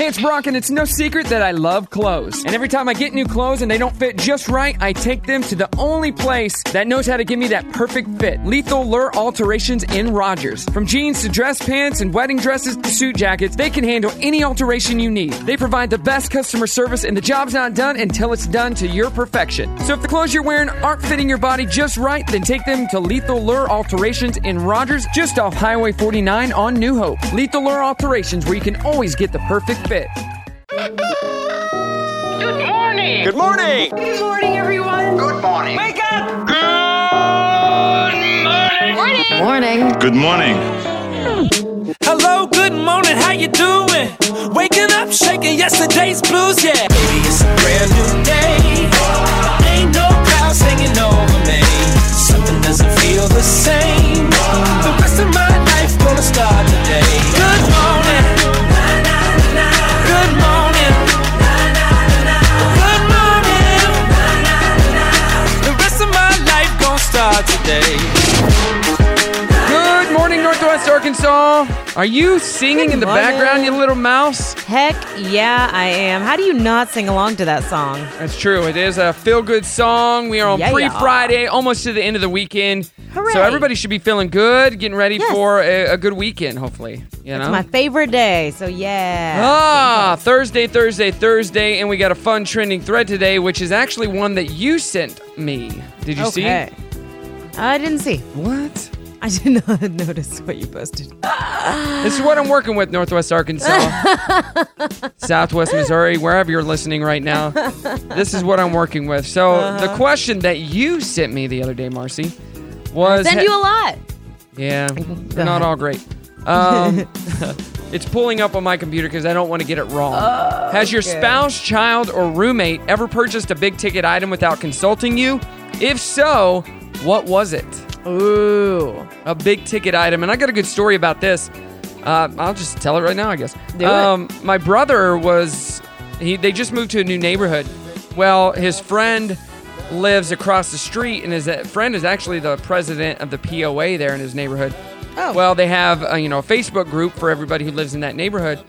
Hey, it's Brock, and it's no secret that I love clothes. And every time I get new clothes and they don't fit just right, I take them to the only place that knows how to give me that perfect fit. Lethal Lure Alterations in Rogers. From jeans to dress pants and wedding dresses to suit jackets, they can handle any alteration you need. They provide the best customer service, and the job's not done until it's done to your perfection. So if the clothes you're wearing aren't fitting your body just right, then take them to Lethal Lure Alterations in Rogers, just off Highway 49 on New Hope. Lethal Lure Alterations, where you can always get the perfect fit. Good morning. Good morning. Good morning, everyone. Good morning. Wake up. Good morning. Morning. Good morning. Hello, good morning, how you doing? Waking up, shaking yesterday's blues, yeah. Baby, it's a brand new day. Ain't no clouds hanging over me. Something doesn't feel the same. The rest of my life gonna start today. Today. Good morning, Northwest Arkansas. Are you singing in the morning. background, you little mouse? Heck yeah, I am. How do you not sing along to that song? That's true. It is a feel good song. We are on Yeah. pre Friday, almost to the end of the weekend. Hooray. So everybody should be feeling good, getting ready Yes. for a, a good weekend, hopefully. You know? It's my favorite day, so yeah. Ah, Thursday, Thursday, Thursday, and we got a fun trending thread today, which is actually one that you sent me. Did you see it? okay. I didn't see. What? I did not notice what you posted. This is what I'm working with, Northwest Arkansas, Southwest Missouri, wherever you're listening right now. This is what I'm working with. So Uh-huh. the question that you sent me the other day, Marci, was Send you a lot. yeah, they're not all great. Um, it's pulling up on my computer because I don't want to get it wrong. Has your okay. spouse, child, or roommate ever purchased a big ticket item without consulting you? If so, what was it? Ooh. a big ticket item, and I got a good story about this. Uh, I'll just tell it right now, I guess. Do it. um, My brother was he. They just moved to a new neighborhood. Well, his friend lives across the street, and his uh, friend is actually the president of the POA there in his neighborhood. Oh. Well, they have uh, you know a Facebook group for everybody who lives in that neighborhood.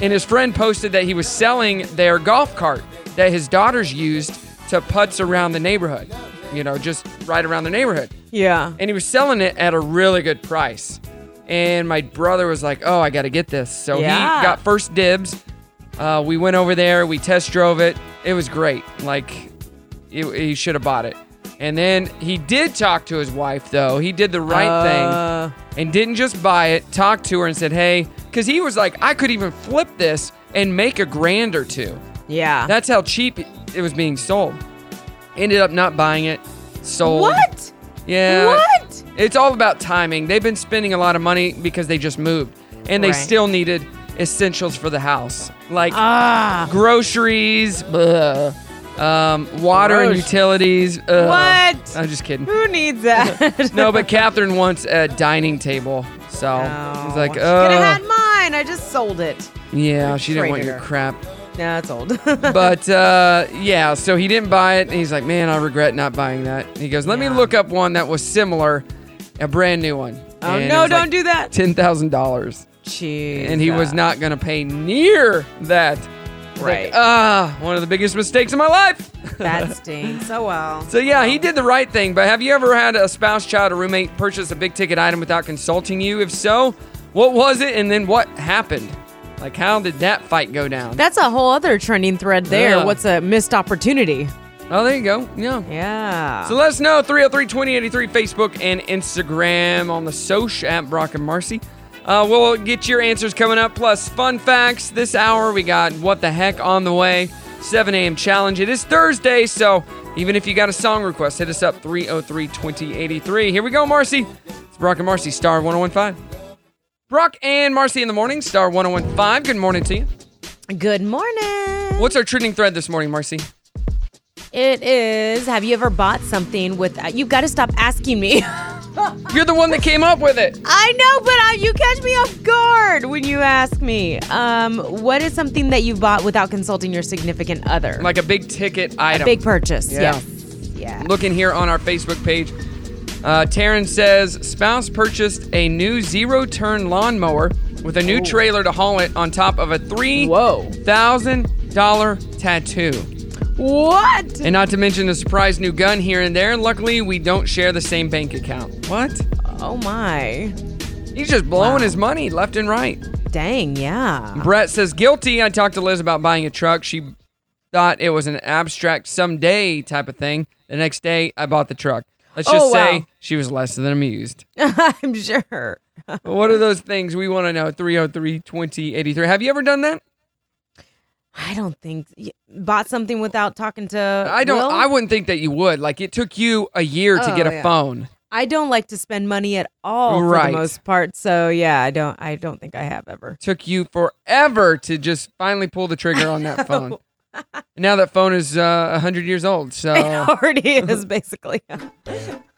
And his friend posted that he was selling their golf cart that his daughters used to putz around the neighborhood. You know, just right around the neighborhood Yeah. and he was selling it at a really good price. And my brother was like, "Oh, I got to get this." So Yeah. he got first dibs. Uh, we went over there, we test drove it. It was great. Like, it, he should have bought it. And then he did talk to his wife, though. He did the right Uh, thing and didn't just buy it. Talked to her and said, "Hey," because he was like, "I could even flip this and make a grand or two. Yeah. That's how cheap it was being sold. Ended up not buying it. Sold. what? Yeah. What? It's all about timing. They've been spending a lot of money because they just moved and they Right. still needed essentials for the house. Like Ah. groceries, bleh, um, water and utilities. ugh. What? I'm just kidding. Who needs that? No, but Catherine wants a dining table. So No. it's like, She could have had mine. I just sold it. yeah, she didn't want your crap. No, it's old. But uh, yeah, so he didn't buy it. And he's like, man, I regret not buying that. He goes, let me look up one that was similar, a brand new one. oh And no! Don't like do that. ten thousand dollars, Jeez. and he was not gonna pay near that. Like, Right. Ah, one of the biggest mistakes of my life. That stinks. Oh well. So yeah, he did the right thing. But have you ever had a spouse, child, or roommate purchase a big ticket item without consulting you? If so, what was it, and then what happened? Like, how did that fight go down? That's a whole other trending thread there. Yeah. What's a missed opportunity? oh, there you go. Yeah. Yeah. So let us know 303 2083 Facebook and Instagram on the Soch at Brock and Marci. Uh, we'll get your answers coming up, plus fun facts. This hour, we got What the Heck on the way, 7 a.m. challenge. It is Thursday, so even if you got a song request, hit us up 303 2083. Here we go, Marci. It's Brock and Marci, Star 1015. Brock and Marci in the morning, Star 1015. Good morning to you. Good morning. What's our trending thread this morning, Marci? It is. Have you ever bought something with? You've got to stop asking me. You're the one that came up with it. I know, but uh, you catch me off guard when you ask me. Um, what is something that you bought without consulting your significant other? Like a big ticket item. big purchase. Yeah. Yes. Yeah. looking here on our Facebook page. Uh, Taryn says spouse purchased a new zero turn lawnmower with a new trailer to haul it on top of a Whoa. $3,000 tattoo. What? And not to mention a surprise new gun here and there. Luckily, we don't share the same bank account. What? Oh my. He's just blowing Wow. his money left and right. Dang, yeah. Brett says guilty. I talked to Liz about buying a truck. She thought it was an abstract someday type of thing. The next day, I bought the truck. Let's just Oh, say wow. she was less than amused. I'm sure. what are those things we want to know? 303 2083. Have you ever done that? I don't think bought something without talking to. I don't. Will? I wouldn't think that you would. Like it took you a year to Oh, get a oh, yeah. phone. I don't like to spend money at all for the most part. So yeah, I don't. I don't think I have ever. Took you forever to just finally pull the trigger on that phone. Now that phone is uh, 100 years old. So, It already is basically.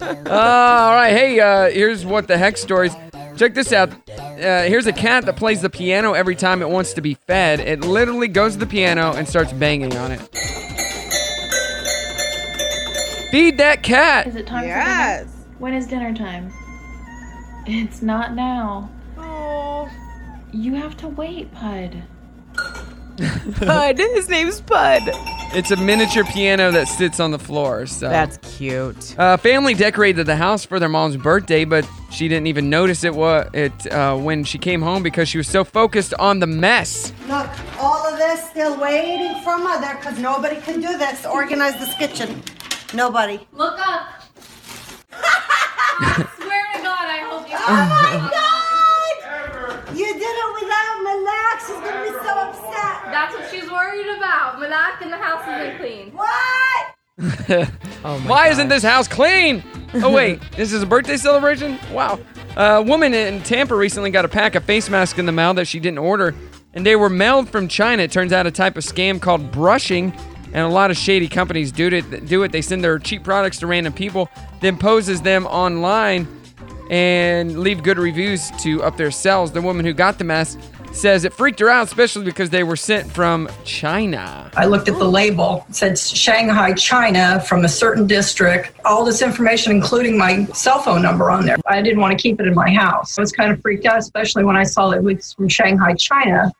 Uh, all right. Hey, uh, here's what the heck stories. Check this out. Uh, here's a cat that plays the piano every time it wants to be fed. It literally goes to the piano and starts banging on it. Feed that cat. Is it time Yes. for dinner? When is dinner time? It's not now. Oh, You have to wait, Pud. Pud. His name's Pud. It's a miniature piano that sits on the floor. So That's cute. Uh, family decorated the house for their mom's birthday, but she didn't even notice it, wa- it uh, when she came home because she was so focused on the mess. Look, all of this still waiting for mother because nobody can do this. Organize this kitchen. Nobody. Look up. I swear to God, I hope you. Oh my God! You did it without Malak. She's gonna be so upset. That's what she's worried about. Malak and the house isn't clean. What? Oh my Why God. isn't this house clean? Oh, wait, this is a birthday celebration? Wow. A woman in Tampa recently got a pack of face masks in the mail that she didn't order, and they were mailed from China. It turns out a type of scam called brushing, and a lot of shady companies do it. Do it. They send their cheap products to random people, then poses them online and leave good reviews to up their sales. The woman who got the mask says it freaked her out, especially because they were sent from China. I looked at the label, it said Shanghai, China from a certain district, all this information, including my cell phone number on there. I didn't want to keep it in my house. I was kind of freaked out, especially when I saw it was from Shanghai, China.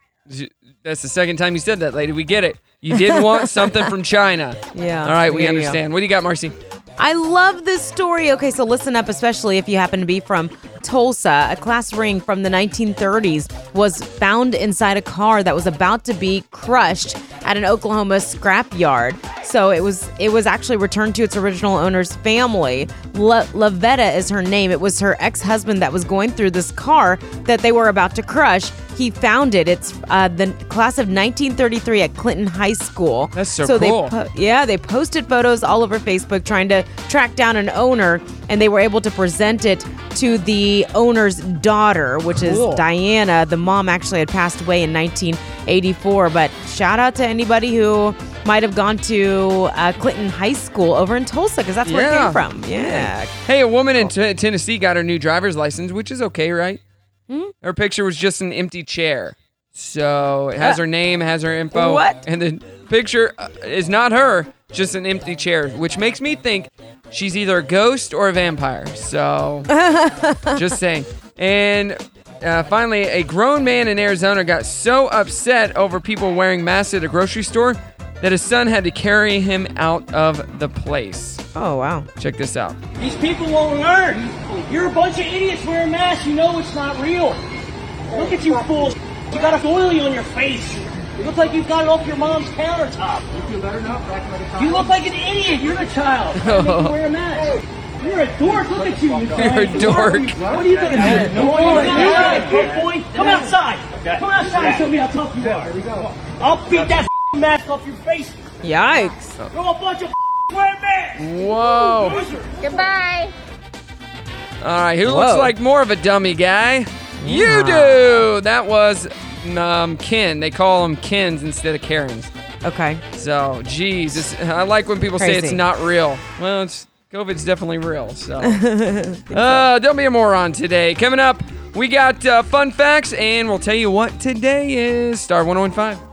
That's the second time you said that, lady. We get it. You did want something from China. Yeah, All right, we there go. understand. What do you got, Marci? I love this story. Okay, so listen up, especially if you happen to be from Tulsa. A class ring from the 1930s was found inside a car that was about to be crushed at an Oklahoma scrapyard. So it was it was actually returned to its original owner's family. La- Lavetta is her name. It was her ex-husband that was going through this car that they were about to crush. He found it. It's uh, the class of 1933 at Clinton High School. That's so so cool. They po- yeah, they posted photos all over Facebook trying to track down an owner, and they were able to present it to the owner's daughter, which Cool. is Diana. The mom actually had passed away in 1984. But shout out to anybody who might have gone to uh, Clinton High School over in Tulsa, because that's where it Yeah. came from. Yeah. Hey, a woman in T- Tennessee got her new driver's license, which is okay, right? Hmm? Her picture was just an empty chair. So it has her name, has her info. What? And the picture uh, is not her, just an empty chair, which makes me think she's either a ghost or a vampire. So just saying. And uh, finally, a grown man in Arizona got so upset over people wearing masks at a grocery store that his son had to carry him out of the place. Oh wow. Check this out. These people won't learn. You're a bunch of idiots wearing masks. You know it's not real. Look at you fools. You got a oily on your face. You look like you've got it off your mom's countertop. You feel better now? You look like an idiot. You're a child. Why make you wear a mask? You're a dork. Look at you. You You're a dork. What are you gonna do? No, boy. Come outside. Come outside and show me how tough you are. Here we go. I'll beat that mask off your face. Yikes. You're a bunch of wearing masks. Whoa. Goodbye. All right, who Whoa. looks like more of a dummy guy? You Yeah. do. That was um, Ken. They call them Kens instead of Karens. Okay. So, geez, this, I like when people say it's not real. Well, it's COVID's definitely real. So, uh, don't be a moron today. Coming up, we got uh, fun facts, and we'll tell you what today is. Star 1015.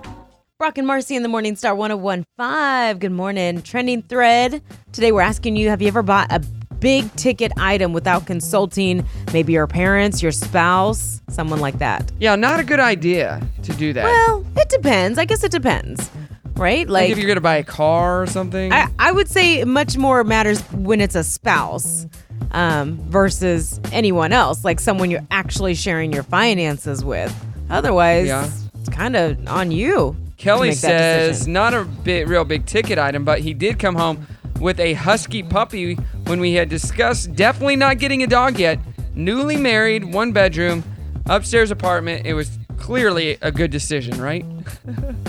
Brock and Marci in the Morning Star 1015. Good morning. Trending thread. Today we're asking you have you ever bought a big ticket item without consulting maybe your parents, your spouse, someone like that. Yeah, not a good idea to do that. Well, it depends. I guess it depends, right? like, Like, if you're gonna buy a car or something. I, I would say much more matters when it's a spouse um, versus anyone else, like someone you're actually sharing your finances with. Otherwise, Yeah. it's kind of on you. Kelly says not a bit real big ticket item, but he did come home with a husky puppy when we had discussed definitely not getting a dog yet. Newly married, one bedroom, upstairs apartment. It was clearly a good decision, right?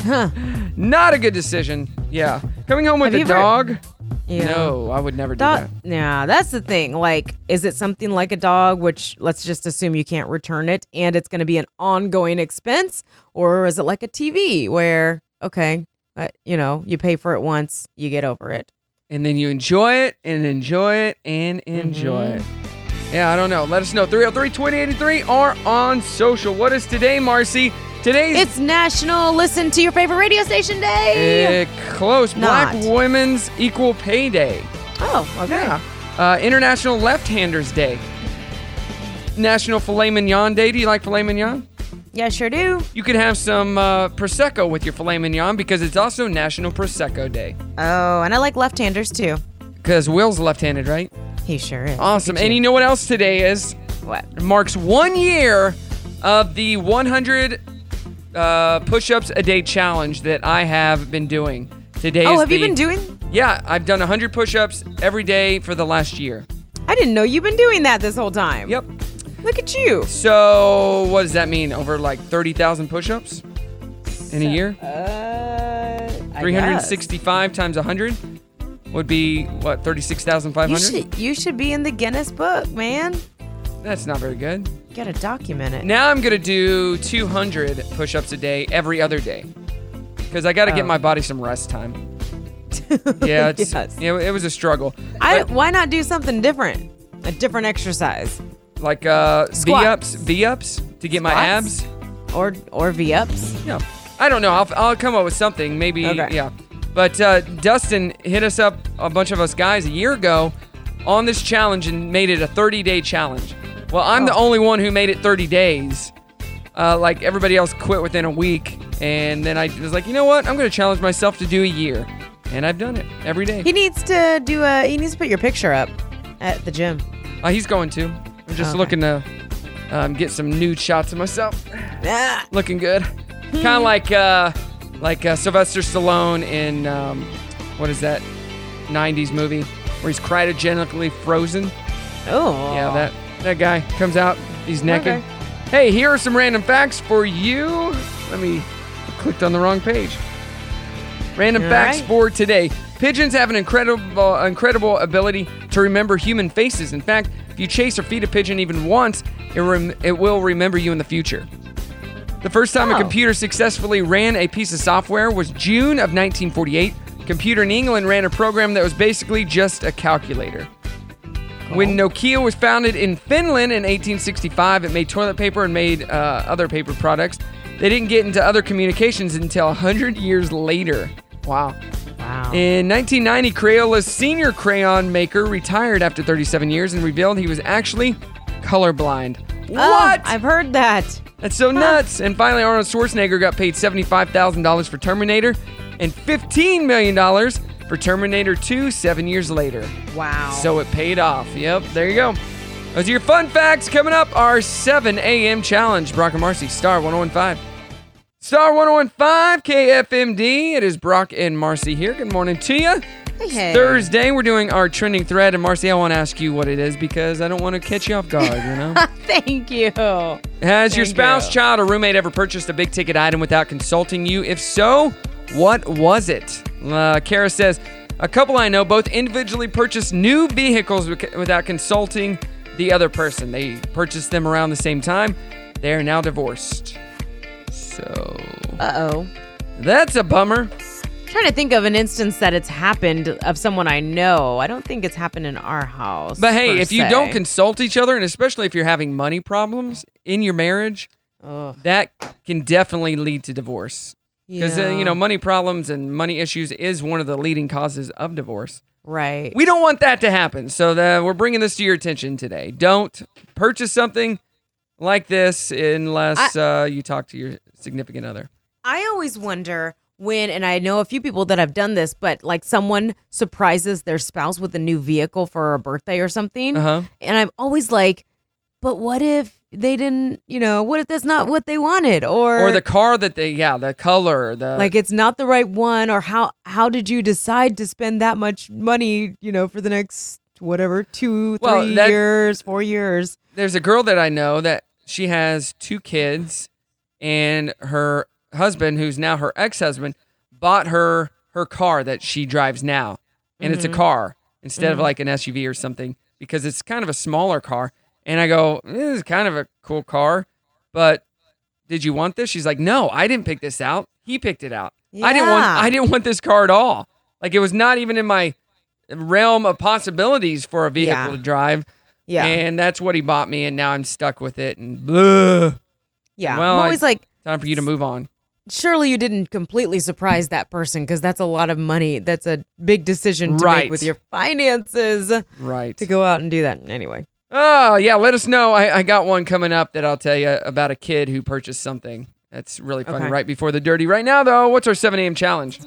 huh. not a good decision. Yeah. Coming home with Have a you ever- dog? Yeah. No, I would never do Dog, that. yeah, that's the thing. Like, is it something like a dog, which let's just assume you can't return it and it's going to be an ongoing expense? Or is it like a TV where, okay, uh, you know, you pay for it once, you get over it? And then you enjoy it and enjoy it and enjoy Mhm. it. Yeah, I don't know. Let us know. 303 2083 or on social. What is today, Marci? Today's It's National Listen to Your Favorite Radio Station Day. uh, close Black Women's Equal Pay Day. oh, okay. Yeah. Uh, International Left Handers Day. National Filet Mignon Day. Do you like filet mignon? Yeah, sure do. You could have some uh, Prosecco with your filet mignon because it's also National Prosecco Day. Oh, and I like left handers too. Because Will's left handed, right? He sure is. Awesome. And you know what else today is? What? It marks one year of the 100 uh, push-ups a day challenge that I have been doing. Today Oh, have you been doing? Yeah, I've done 100 push-ups every day for the last year. I didn't know you've been doing that this whole time. Yep. Look at you. So what does that mean? Over like 30,000 push-ups in a year? Uh, I 365 times 100 would be what? guess. 36,500? You should, you should be in the Guinness Book, man. That's not very good. You gotta document it. Now I'm gonna do 200 push-ups a day every other day because I got to Oh. get my body some rest time. Yeah, it's, Yes. yeah, it was a struggle. I, But, why not do something different? A different exercise. Like uh, V ups, V ups to get my abs. Or or V ups. Yeah, I don't know. I'll, I'll come up with something. Maybe Okay. yeah. But uh, Dustin hit us up, a bunch of us guys, a year ago on this challenge and made it a 30 day challenge. Well, I'm Oh. the only one who made it 30 days. Uh, like everybody else quit within a week. And then I was like, you know what? I'm going to challenge myself to do a year. And I've done it every day. He needs to do a. He needs to put your picture up at the gym. Uh, he's going to. I'm just Okay. looking to um, get some nude shots of myself. Ah, Looking good. kind of like uh, like uh, Sylvester Stallone in um, what is that 90s movie where he's cryogenically frozen. oh. Yeah, that that guy comes out. He's naked. Okay. Hey, here are some random facts for you. Let me I clicked on the wrong page. Random All facts right. for today. Pigeons have an incredible incredible ability to remember human faces. In fact, if you chase or feed a pigeon even once, it, rem- it will remember you in the future. The first time a Oh. computer successfully ran a piece of software was June of 1948. Computer in England ran a program that was basically just a calculator. When Nokia was founded in Finland in 1865, it made toilet paper and made uh, other paper products. They didn't get into other communications until 100 years later. Wow. Wow. In 1990, Crayola's senior crayon maker retired after 37 years and revealed he was actually colorblind. Oh, What? I've heard that. That's so nuts. And finally, Arnold Schwarzenegger got paid $75,000 for Terminator and $15 million for Terminator 2 seven years later. Wow. So it paid off. Yep, there you go. Those are your fun facts. Coming up, our 7 a.m. challenge. Brock and Marci, Star 1015. Star 1015, KFMD. It is Brock and Marci here. Good morning to you. Hey, hey. Thursday, we're doing our trending thread. And Marci, I want to ask you what it is because I don't want to catch you off guard, you know? Thank you. Has your spouse, you. child, or roommate ever purchased a big ticket item without consulting you? If so, what was it? Uh, Kara says, a couple I know both individually purchased new vehicles without consulting the other person. They purchased them around the same time. They are now divorced. So Uh oh. that's a bummer. Trying to think of an instance that it's happened of someone I know. I don't think it's happened in our house. But hey, if you don't consult each other, and especially if you're having money problems in your marriage, Ugh. that can definitely lead to divorce. Because uh, you know, money problems and money issues is one of the leading causes of divorce. Right. We don't want that to happen. So the, we're bringing this to your attention today. Don't purchase something like this unless uh, you talk to your significant other. I always wonder when, and I know a few people that have done this, but like someone surprises their spouse with a new vehicle for a birthday or something. Uh-huh. And I'm always like, but what if they didn't, you know, what if that's not what they wanted? Or, Or the car that they, yeah, the color, the like it's not the right one or how how did you decide to spend that much money you know for the next whatever two three Well, that- years four years there's a girl that I know that she has two kids, and her husband, who's now her ex-husband, bought her her car that she drives now, and it's a Mhm. car instead of Mhm. like an SUV or something because it's kind of a smaller car. And I go, this is kind of a cool car, but did you want this? She's like, no, I didn't pick this out. He picked it out. I didn't want I didn't want this car at all. Like it was not even in my realm of possibilities for a vehicle Yeah. to drive. Yeah. And that's what he bought me, and now I'm stuck with it. And blah. Yeah Well, i'm I- always like time for you to move on. surely you didn't completely surprise that person because that's a lot of money that's a big decision to Right. make with your finances Right. to go out and do that anyway Oh, yeah. Let us know. I, I got one coming up that I'll tell you about a kid who purchased something. That's really funny. Okay. Right before the dirty. Right now, though, what's our 7 a.m. challenge?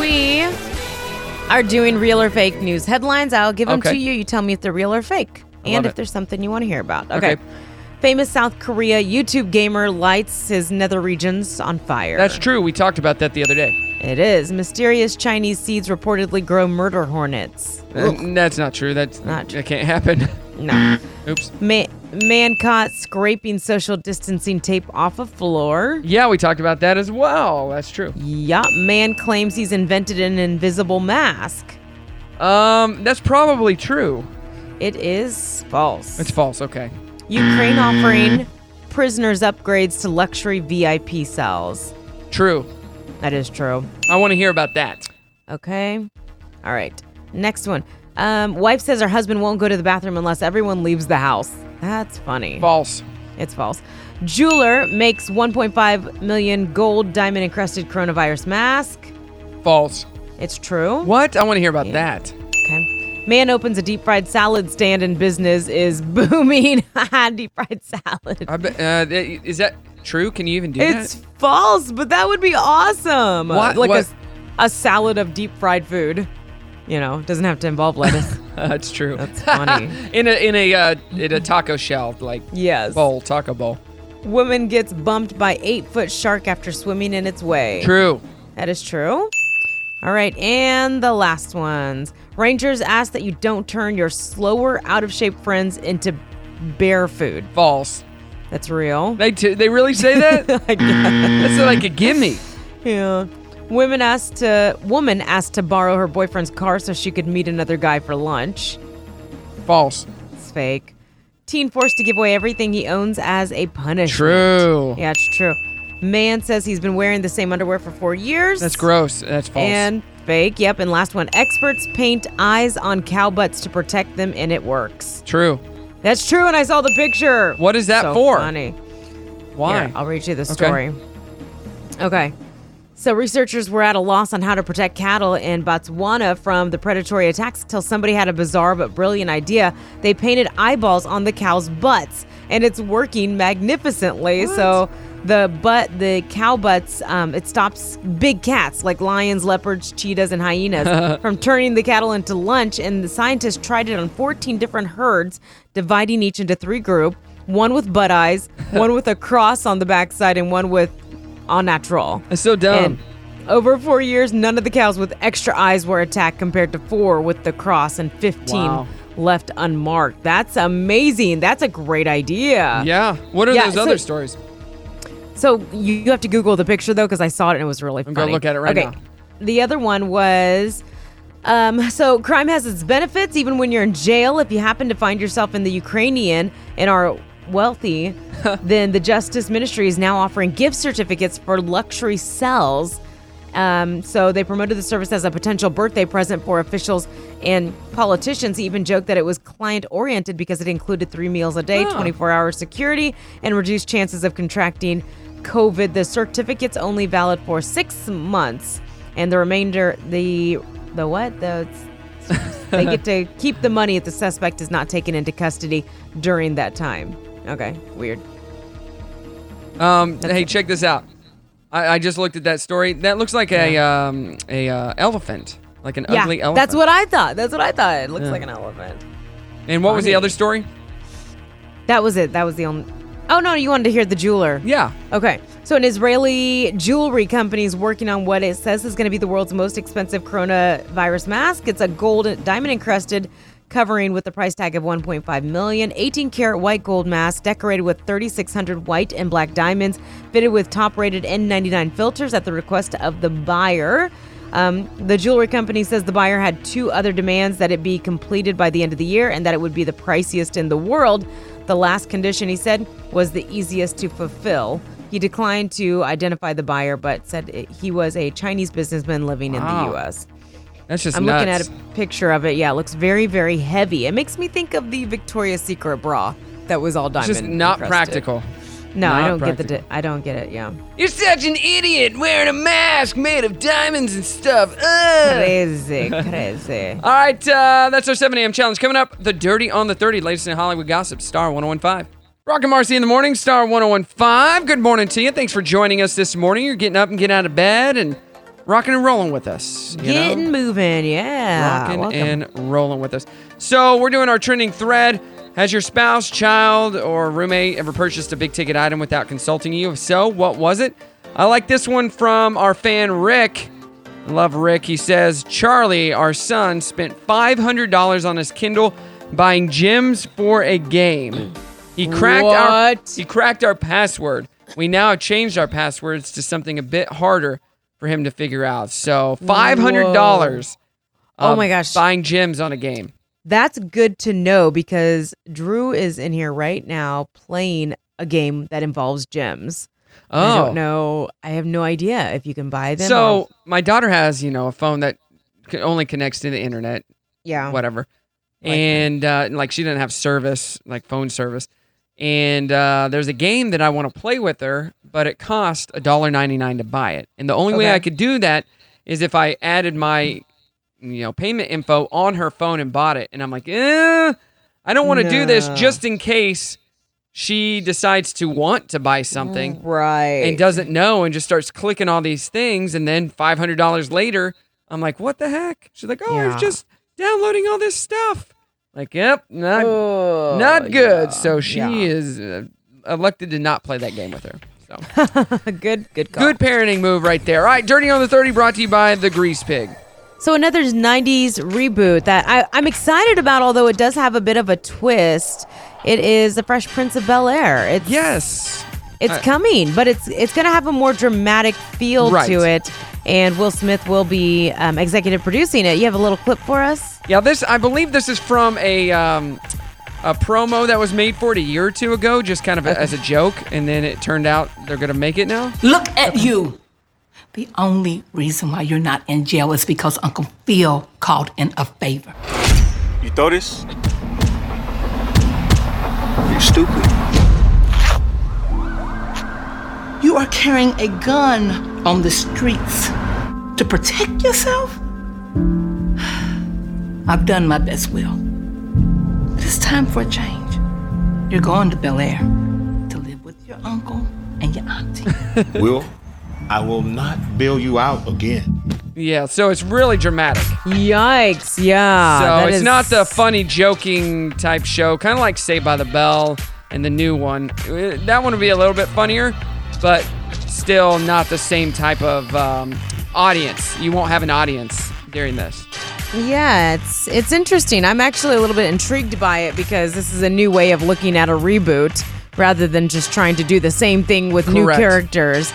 we are doing real or fake news headlines i'll give them Okay. to you you tell me if they're real or fake I and if it. there's something you want to hear about okay. Okay. Famous South Korea YouTube gamer lights his nether regions on fire. That's true. We talked about that the other day. It is. Mysterious Chinese seeds reportedly grow murder hornets. Uh, that's not true. That's Not true. That can't happen. No. Oops. Man, man caught scraping social distancing tape off a floor. Yeah, we talked about that as well. That's true. Yup. Man claims he's invented an invisible mask. Um, that's probably true. It is false. It's false. Okay. Ukraine offering prisoners upgrades to luxury VIP cells. True. That is true. I want to hear about that. Okay. All right. Next one. Um, wife says her husband won't go to the bathroom unless everyone leaves the house. That's funny. False. It's false. Jeweler makes 1.5 million gold diamond encrusted coronavirus mask. False. It's true. What? I want to hear about that. Okay. Man opens a deep fried salad stand and business is booming. deep fried salad. I bet, uh, is that true? Can you even do It's that? It's false, but that would be awesome. What- Like what- A, a salad of deep fried food. You know, doesn't have to involve lettuce. That's true. That's funny. in a in a uh, in a taco shell like yes. bowl taco bowl. Woman gets bumped by eight foot shark after swimming in its way. True. That is true. All right, and the last ones. Rangers ask that you don't turn your slower, out of shape friends into bear food. False. That's real. They t- they really say that? That's like a gimme. Yeah. Women asked to woman asked to borrow her boyfriend's car so she could meet another guy for lunch. False. It's fake. Teen forced to give away everything he owns as a punishment. True. Yeah, it's true. Man says he's been wearing the same underwear for four years. That's gross. That's false. And fake. Yep. And last one. Experts paint eyes on cow butts to protect them, and it works. True. That's true. And I saw the picture. What is that So for? Funny. Why? Here, I'll read you the story. Okay. So researchers were at a loss on how to protect cattle in Botswana from the predatory attacks until somebody had a bizarre but brilliant idea. They painted eyeballs on the cows' butts, and it's working magnificently. So the butt, the cow butts, um, it stops big cats like lions, leopards, cheetahs, and hyenas from turning the cattle into lunch. And the scientists tried it on 14 different herds, dividing each into three groups: one with butt eyes, one with a cross on the backside, and one with all natural. That's so dumb. And over four years, none of the cows with extra eyes were attacked compared to four with the cross and 15 Wow. left unmarked. That's amazing. That's a great idea. yeah. What are Yeah, those so- other stories? So you, have to Google the picture though, because I saw it and it was really I'm funny. gonna look at it right okay. now. The other one was. Um, so crime has its benefits even when you're in jail. If you happen to find yourself in the Ukrainian and are wealthy, then the Justice Ministry is now offering gift certificates for luxury cells. Um, so they promoted the service as a potential birthday present for officials and politicians. He Even joked that it was client oriented because it included three meals a day, Huh. 24 hour security, and reduced chances of contracting COVID. The certificate's only valid for six months, and the remainder, the the what the they get to keep the money if the suspect is not taken into custody during that time. Okay, weird. Um, hey, check this out. I, I just looked at that story. That looks like a um, a uh, elephant, like an yeah, ugly elephant. that's what I thought. That's what I thought. It looks Yeah. like an elephant. And what was the other story? That was it. That was the only. Oh no, you wanted to hear the jeweler. Yeah. Okay. So an Israeli jewelry company is working on what it says is going to be the world's most expensive coronavirus mask. It's a gold diamond encrusted covering with a price tag of 1.5 million, 18 karat white gold mask decorated with 3600 white and black diamonds, fitted with top-rated N99 filters at the request of the buyer. Um, the jewelry company says the buyer had two other demands that it be completed by the end of the year and that it would be the priciest in the world. The last condition, he said, was the easiest to fulfill. He declined to identify the buyer, but said it- he was a Chinese businessman living in the U.S. That's just I'm nuts. looking at a picture of it. Yeah, it looks very, very heavy. It makes me think of the Victoria's Secret bra that was all It's diamond. just not encrusted. practical. No, I don't get the. Di- I don't get it. Yeah, You're such an idiot wearing a mask made of diamonds and stuff. Ugh. crazy, crazy. All right, uh, that's our 7 a.m. challenge. Coming up, the Dirty on the 30, latest in Hollywood gossip, Star 1015. Brock and Marci in the morning, Star 1015. Good morning to you. Thanks for joining us this morning. You're getting up and getting out of bed and rocking and rolling with us. You know? Getting moving, yeah. rocking Welcome. and rolling with us. So we're doing our trending thread. Has your spouse, child, or roommate ever purchased a big ticket item without consulting you? If so, what was it? I like this one from our fan Rick. I love Rick. He says Charlie, our son, spent $500 on his Kindle buying gems for a game. He cracked our he cracked our password. We now have changed our passwords to something a bit harder for him to figure out. So five hundred dollars. Oh my gosh. Buying gems on a game. That's good to know because Drew is in here right now playing a game that involves gems. Oh, I don't know. I have no idea if you can buy them. So or- my daughter has, you know, a phone that only connects to the internet, yeah, whatever, Like- and uh, like she doesn't have service, like phone service. And uh, there's a game that I want to play with her, but it cost a dollar ninety nine to buy it. And the only way I could do that is if I added my, you know, payment info on her phone and bought it. And I'm like, eh, I don't want to do this just in case she decides to want to buy something right. and doesn't know and just starts clicking all these things and then $500 later i'm like what the heck she's like oh i Yeah. was just downloading all this stuff like yep not, Oh, not good yeah, so she yeah. is uh, elected to not play that game with her so good, good call. good parenting move right there all right dirty on the 30 brought to you by the grease pig So another '90s reboot that I, I'm excited about, although it does have a bit of a twist. It is The Fresh Prince of Bel Air. It's yes it's I- coming, but it's it's gonna have a more dramatic feel Right. to it. And Will Smith will be um, executive producing it. You have a little clip for us? yeah this i believe this is from a um a promo that was made for it a year or two ago just kind of a, as a joke and then it turned out they're gonna make it now Look at you. The only reason why you're not in jail is because Uncle Phil called in a favor. You throw this? You're stupid. You are carrying a gun on the streets to protect yourself? I've done my best, Will. But it's time for a change. You're going to Bel Air to live with your uncle and your auntie. Will, I will not bail you out again. Yeah, so it's really dramatic. Yikes! Yeah. so it's is- not the funny, joking type show, kind of like Saved by the Bell and the new one. Uh, That one would be a little bit funnier, but still not the same type of um, audience. You won't have an audience during this. Yeah, it's it's interesting. I'm actually a little bit intrigued by it because this is a new way of looking at a reboot rather than just trying to do the same thing with new characters.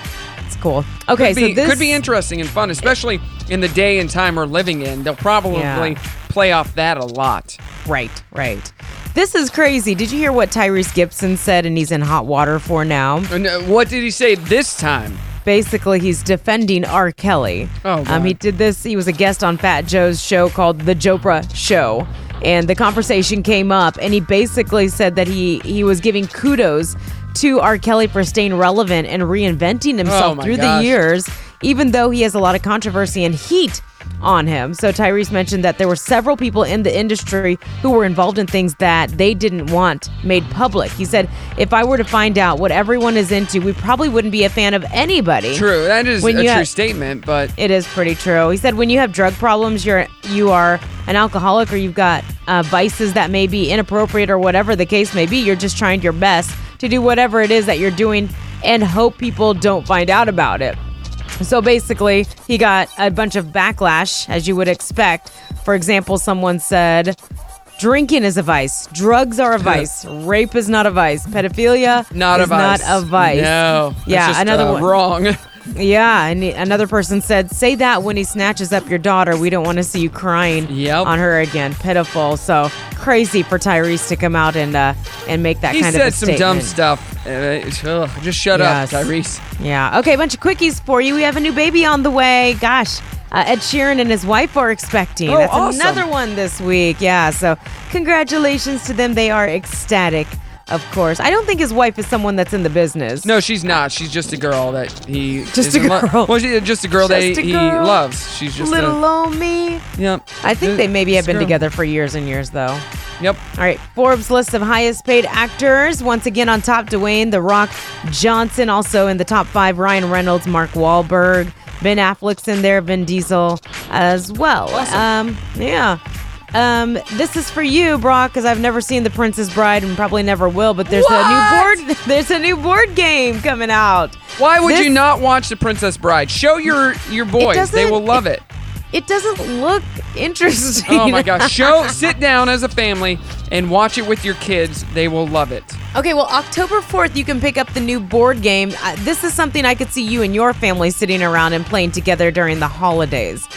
It's cool. Okay, could be, so this could be interesting and fun, especially in the day and time we're living in. They'll probably Yeah. play off that a lot. Right, right. This is crazy. Did you hear what Tyrese Gibson said and he's in hot water for now? And uh, what did he say this time? Basically, he's defending R. Kelly. Oh, Um, he did this. He was a guest on Fat Joe's show called The Jopra Show, and the conversation came up, and he basically said that he he was giving kudos to R. Kelly for staying relevant and reinventing himself Oh through gosh. the years, even though he has a lot of controversy and heat on him. So Tyrese mentioned that there were several people in the industry who were involved in things that they didn't want made public. He said, "If I were to find out what everyone is into, we probably wouldn't be a fan of anybody." True. That is When a true have- statement, but It is pretty true. He said when you have drug problems, you're you are an alcoholic or you've got uh, vices that may be inappropriate or whatever the case may be. You're just trying your best to do whatever it is that you're doing and hope people don't find out about it. So basically, he got a bunch of backlash, as you would expect. For example, someone said, Drinking is a vice. Drugs are a vice. Rape is not a vice. Pedophilia not is a vice. not a vice. No. Yeah, just, another uh, one. Wrong. Yeah, and another person said, "Say that when he snatches up your daughter. We don't want to see you crying Yep. on her again. Pitiful. So crazy for Tyrese to come out and uh, and make that he kind said of a some dumb stuff. Uh, just shut Yes. up, Tyrese. Yeah. Okay, a bunch of quickies for you. We have a new baby on the way. Gosh. Uh, Ed Sheeran and his wife are expecting. Oh, That's awesome. another one this week. Yeah. So, congratulations to them. They are ecstatic, of course. I don't think his wife is someone that's in the business. No, she's not. She's just a girl that he Just is a in lo- girl. well, she's just a girl that Just a he girl. loves. She's just Little a, old me. Yep. I think they maybe have been together for years and years, though. Yep. All right, Forbes list of highest paid actors. Once again on top, Dwayne The Rock Johnson. Also in the top five, Ryan Reynolds, Mark Wahlberg, Ben Affleck's in there, Vin Diesel as well. Um, yeah. Um, this is for you, Brock, because I've never seen The Princess Bride and probably never will. But there's a new board. There's a new board game coming out. Why would This- you not watch The Princess Bride? Show your your boys. They will love it. It doesn't look interesting. Oh my gosh. Show sit down as a family and watch it with your kids. They will love it. Okay, well, October 4th, you can pick up the new board game. Uh, this is something I could see you and your family sitting around and playing together during the holidays.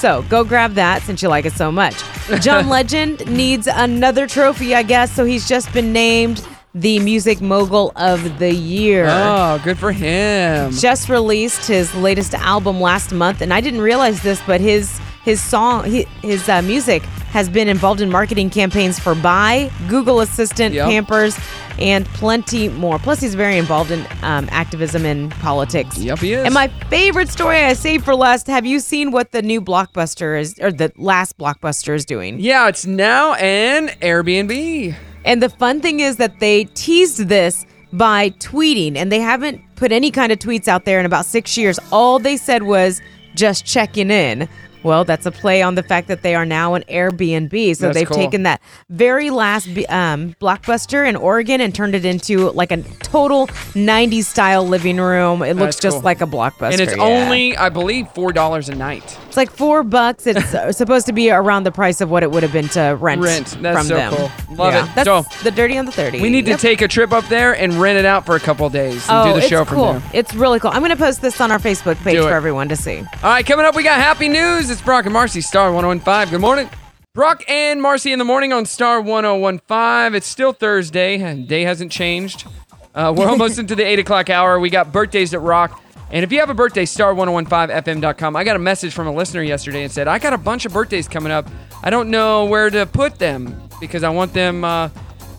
So go grab that since you like it so much. John Legend needs another trophy, I guess, so he's just been named the Music Mogul of the Year. Oh, good for him. Just released his latest album last month, and I didn't realize this, but his his song, hi- his uh, music has been involved in marketing campaigns for Buy, Google Assistant, Yep. Pampers, and plenty more. Plus, he's very involved in um, activism and politics. Yep, he is. And my favorite story I saved for last. Have you seen what the new blockbuster is, or the last blockbuster is doing? Yeah, it's now an Airbnb. And the fun thing is that they teased this by tweeting, and they haven't put any kind of tweets out there in about six years. All they said was just checking in. Well, that's a play on the fact that they are now an Airbnb. So That's they've cool. taken that very last um, blockbuster in Oregon and turned it into like a total 90s style living room. It looks That's just cool. like a blockbuster. And it's yeah. only, I believe, four dollars a night. It's like four bucks. It's uh, supposed to be around the price of what it would have been to rent, Rent. That's from so them. cool. Love Yeah. it. That's So- the dirty on the 30. We need to take a trip up there and rent it out for a couple days and oh, do the it's show cool. from there. It's really cool. I'm going to post this on our Facebook page for everyone to see. All right, coming up, we got happy news. It's Brock and Marci, Star 1015. Good morning. Brock and Marci in the morning on Star 1015. It's still Thursday. Day hasn't changed. Uh, we're almost into the 8 o'clock hour. We got birthdays that rock. And if you have a birthday, star1015fm.com. I got a message from a listener yesterday and said, I got a bunch of birthdays coming up. I don't know where to put them because I want them uh,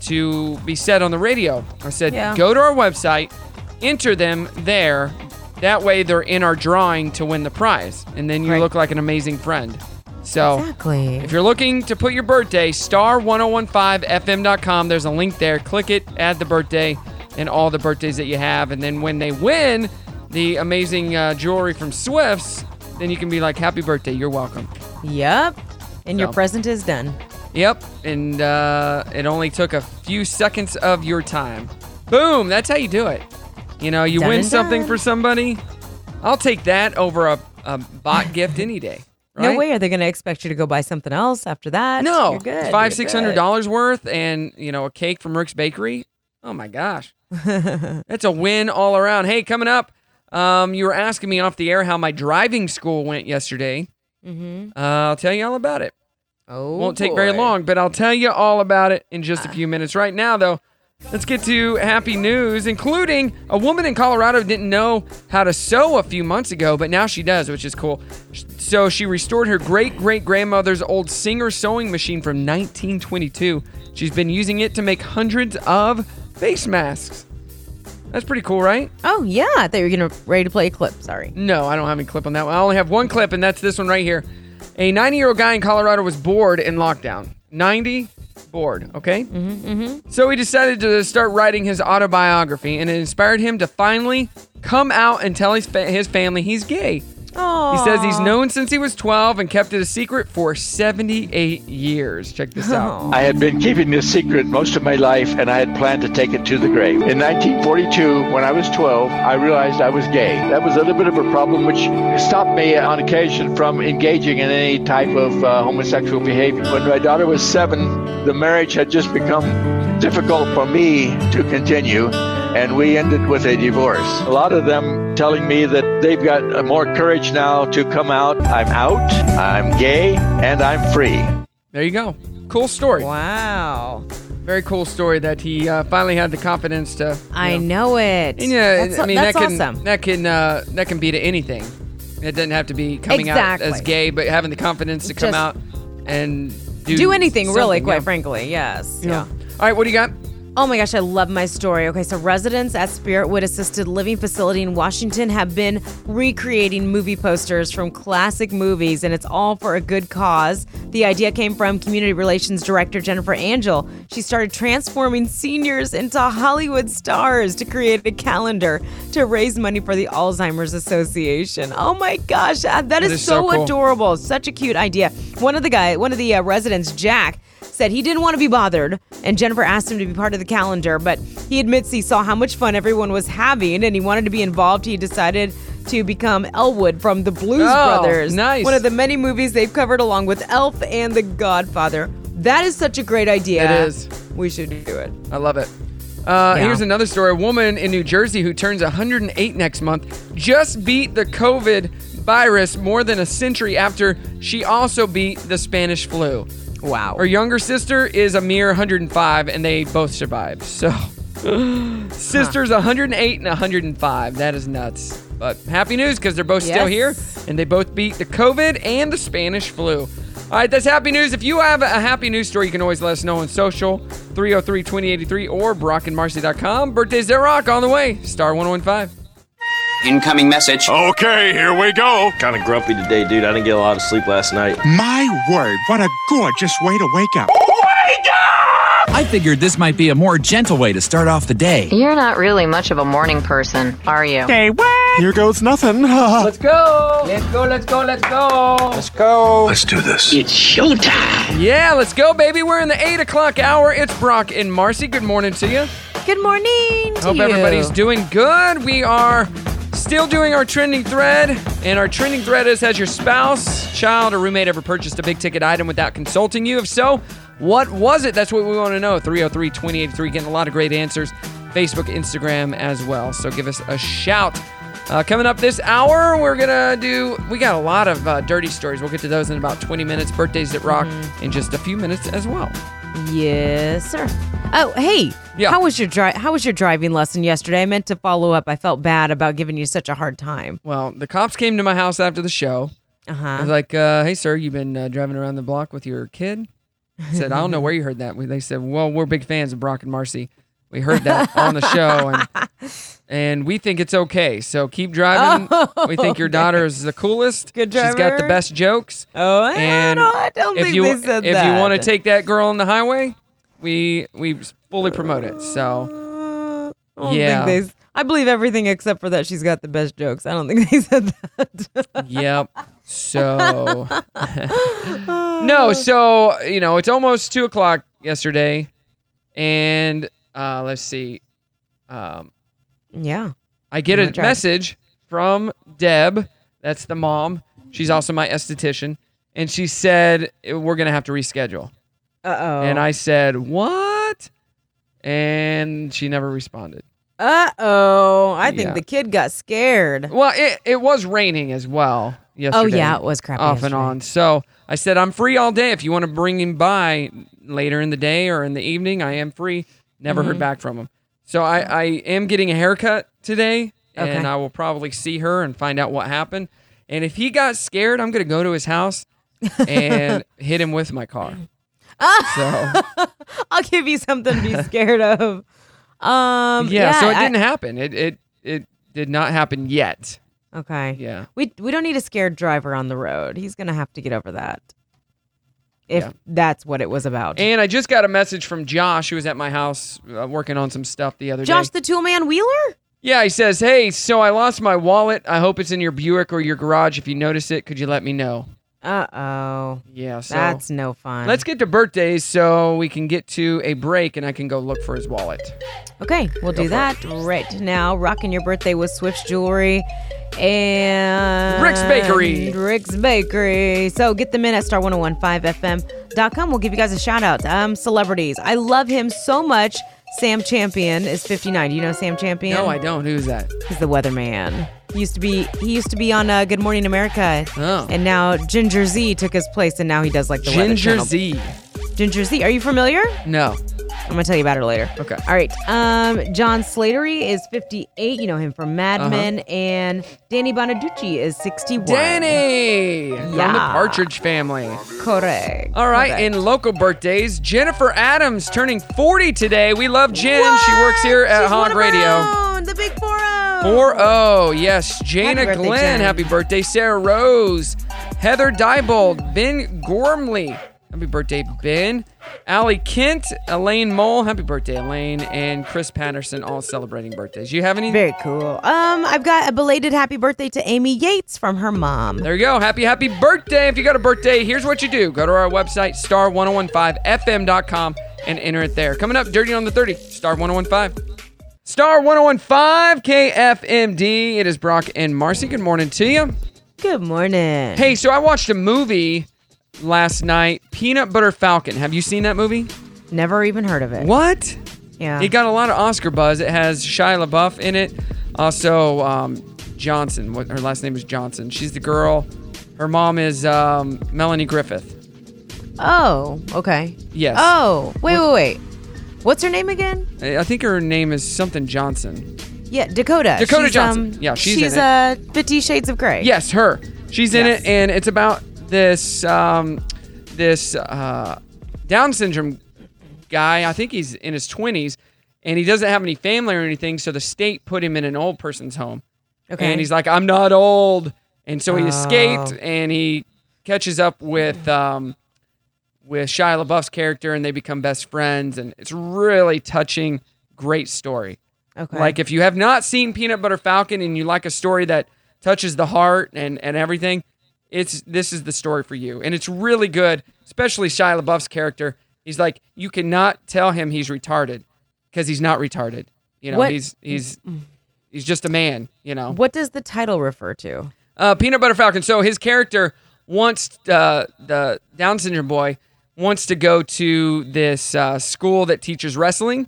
to be said on the radio. I said, Yeah. go to our website, enter them there. That way they're in our drawing to win the prize. And then you Right. look like an amazing friend. So Exactly. if you're looking to put your birthday, star1015fm.com. There's a link there. Click it, add the birthday, and all the birthdays that you have. And then when they win the amazing uh, jewelry from Swifts, then you can be like, happy birthday, you're welcome. Yep. And your present is done. Yep. And uh, it only took a few seconds of your time. Boom. That's how you do it. You know, you win something for somebody. I'll take that over a, a bot gift any day. No way are they going to expect you to go buy something else after that. No, You're good. five six hundred dollars worth, and you know a cake from Rick's Bakery. Oh my gosh, that's a win all around. Hey, coming up, um, you were asking me off the air how my driving school went yesterday. Mm-hmm. Uh, I'll tell you all about it. Oh, Won't take very long, but I'll tell you all about it in just a few minutes. Right now, though, let's get to happy news, including a woman in Colorado didn't know how to sew a few months ago, but now she does, which is cool. So she restored her great great grandmother's old Singer sewing machine from 1922. She's been using it to make hundreds of face masks. That's pretty cool, right? Oh yeah, I thought you were gonna ready to play a clip. Sorry. No, I don't have any clip on that one. I only have one clip, and that's this one right here. A 90 year old guy in Colorado was bored in lockdown. 90, bored, okay? Mm-hmm, mm-hmm. So he decided to start writing his autobiography, and it inspired him to finally come out and tell his, fa- his family he's gay. Oh. He says he's known since he was 12 and kept it a secret for 78 years. Check this out. I had been keeping this secret most of my life, and I had planned to take it to the grave. In 1942, when I was 12, I realized I was gay. That was a little bit of a problem, which stopped me on occasion from engaging in any type of uh, homosexual behavior. When my daughter was seven, the marriage had just become difficult for me to continue, and we ended with a divorce. A lot of them telling me that they've got uh, more courage now to come out. I'm out, I'm gay, and I'm free. There you go. Cool story. Wow. Very cool story that he uh, finally had the confidence to. I know it. And yeah, That's- I mean that's that can awesome. that can uh, that can be to anything. It doesn't have to be coming out as gay, but having the confidence to come Just out and do, Do, anything, really, quite yeah. frankly. Yes. Yeah. All right, what do you got? Oh my gosh, I love my story. Okay, so residents at Spiritwood Assisted Living Facility in Washington have been recreating movie posters from classic movies, and it's all for a good cause. The idea came from Community Relations Director Jennifer Angel. She started transforming seniors into Hollywood stars to create a calendar to raise money for the Alzheimer's Association. Oh my gosh, that That is, is so so cool. adorable. Such a cute idea. One of the guy, one of the uh, residents, Jack, said he didn't want to be bothered, and Jennifer asked him to be part of the calendar, but he admits he saw how much fun everyone was having and he wanted to be involved. He decided to become Elwood from the Blues Oh, Brothers. nice. One of the many movies they've covered along with Elf and The Godfather. That is such a great idea. It is. We should do it. I love it. Uh, Yeah. Here's another story. A woman in New Jersey who turns 108 next month just beat the COVID virus more than a century after she also beat the Spanish flu. Wow. Her younger sister is a mere 105, and they both survived. So, sisters 108 and 105. That is nuts. But happy news because they're both still here, Yes. and they both beat the COVID and the Spanish flu. All right, that's happy news. If you have a happy news story, you can always let us know on social 303 2083 or brockandmarci.com. Birthdays that rock on the way. Star 1015. Incoming message. Okay, here we go. Kind of grumpy today, dude. I didn't get a lot of sleep last night. My word, what a gorgeous way to wake up. Wake up! I figured this might be a more gentle way to start off the day. You're not really much of a morning person, are you? Hey, what? Here goes nothing. let's go. Let's go. Let's go. Let's go. Let's go. Let's do this. It's showtime. Yeah, let's go, baby. We're in the eight o'clock hour. It's Brock and Marci. Good morning to you. Good morning. To Hope you. everybody's doing good. We are still doing our trending thread, and our trending thread is Has your spouse, child, or roommate ever purchased a big ticket item without consulting you? If so, what was it? That's what we want to know. 303 2083, getting a lot of great answers. Facebook, Instagram as well. So give us a shout. Uh, coming up this hour, we're gonna do. We got a lot of uh, dirty stories. We'll get to those in about 20 minutes. Birthdays that rock Mm-hmm. in just a few minutes as well. Yes, sir. Oh, hey. Yeah. How was your dri- How was your driving lesson yesterday? I meant to follow up. I felt bad about giving you such a hard time. Well, the cops came to my house after the show. Uh huh. I was like, uh, "Hey, sir, you've been uh, driving around the block with your kid?" I said, "I don't know where you heard that." They said, "Well, we're big fans of Brock and Marci. We heard that on the show, and and we think it's okay. So keep driving. Oh, we think your daughter is the coolest. Good driver. She's got the best jokes. Oh, I and don't, I don't if think you they said if that. you want to take that girl on the highway, we we fully promote it. So I don't yeah, think they, I believe everything except for that she's got the best jokes. I don't think they said that. Yep. So no, so you know, it's almost two o'clock yesterday, and uh, let's see, um, yeah. I get a message from Deb. That's the mom. She's also my esthetician, and she said we're gonna have to reschedule. Uh oh. And I said what? And she never responded. Uh oh. I think Yeah. the kid got scared. Well, it, it was raining as well yesterday. Oh, yeah, it was crappy Off and on. So I said, I'm free all day. If you want to bring him by later in the day or in the evening, I am free. Never heard Mhm. back from him. So I, I am getting a haircut today, and Okay. I will probably see her and find out what happened. And if he got scared, I'm going to go to his house and hit him with my car. So I'll give you something to be scared of. Um. yeah, so it I- didn't happen. It it it did not happen yet. Okay. Yeah. We we don't need a scared driver on the road. He's gonna have to get over that. If Yeah. that's what it was about. And I just got a message from Josh, who was at my house uh, working on some stuff the other Josh, day. Josh, the tool man Wheeler. Yeah, he says, "Hey, so I lost my wallet. I hope it's in your Buick or your garage. If you notice it, could you let me know?" Uh oh. Yeah, so That's no fun. Let's get to birthdays so we can get to a break and I can go look for his wallet. Okay, we'll do that right now. Rocking your birthday with Swift's Jewelry and Rick's Bakery. Rick's Bakery. So get them in at star1015fm.com. We'll give you guys a shout out. Um, celebrities. I love him so much. Sam Champion is 59. Do you know Sam Champion? No, I don't. Who's that? He's the weatherman. He used to be he used to be on uh, Good Morning America. Oh. And now Ginger Zee took his place and now he does like the weather Ginger channel. Zee. Ginger Zee. Are you familiar? No. I'm gonna tell you about her later. Okay. All right. Um, John Slattery is 58. You know him from Mad Uh-huh. Men, and Danny Bonaduce is 61. Danny yeah. from the Partridge Family. Correct. All right, Correct. in local birthdays, Jennifer Adams turning 40 today. We love Jen. She works here at Hog Radio. Oh, the big 4 4 0. Yes. Jana birthday, Glenn. Jen. Happy birthday. Sarah Rose. Heather Diebold. Ben Gormley. Happy birthday, Ben. Allie Kent. Elaine Mole. Happy birthday, Elaine. And Chris Patterson, all celebrating birthdays. You have any? Very cool. Um, I've got a belated happy birthday to Amy Yates from her mom. There you go. Happy, happy birthday. If you got a birthday, here's what you do go to our website, star1015fm.com, and enter it there. Coming up, Dirty on the 30, Star 1015. Star 1015 KFMD. It is Brock and Marci. Good morning to you. Good morning. Hey, so I watched a movie last night, Peanut Butter Falcon. Have you seen that movie? Never even heard of it. What? Yeah. It got a lot of Oscar buzz. It has Shia LaBeouf in it. Also, um, Johnson. What her last name is Johnson. She's the girl. Her mom is um, Melanie Griffith. Oh, okay. Yes. Oh, wait, wait, wait. What's her name again? I think her name is something Johnson. Yeah, Dakota. Dakota Johnson. Um, Yeah, she's in she's it. uh Fifty Shades of Grey. Yes, her. She's in Yes. it, and it's about this um, this uh, Down syndrome guy. I think he's in his twenties, and he doesn't have any family or anything. So the state put him in an old person's home. Okay. And he's like, I'm not old, and so he Oh. escaped, and he catches up with um, with Shia LaBeouf's character, and they become best friends, and it's really touching, great story. Okay. Like if you have not seen Peanut Butter Falcon and you like a story that touches the heart and, and everything, it's this is the story for you. And it's really good, especially Shia LaBeouf's character. He's like, you cannot tell him he's retarded because he's not retarded. You know, What- he's he's he's just a man, you know. What does the title refer to? Uh, Peanut Butter Falcon. So his character wants uh, the Down syndrome boy wants to go to this uh, school that teaches wrestling,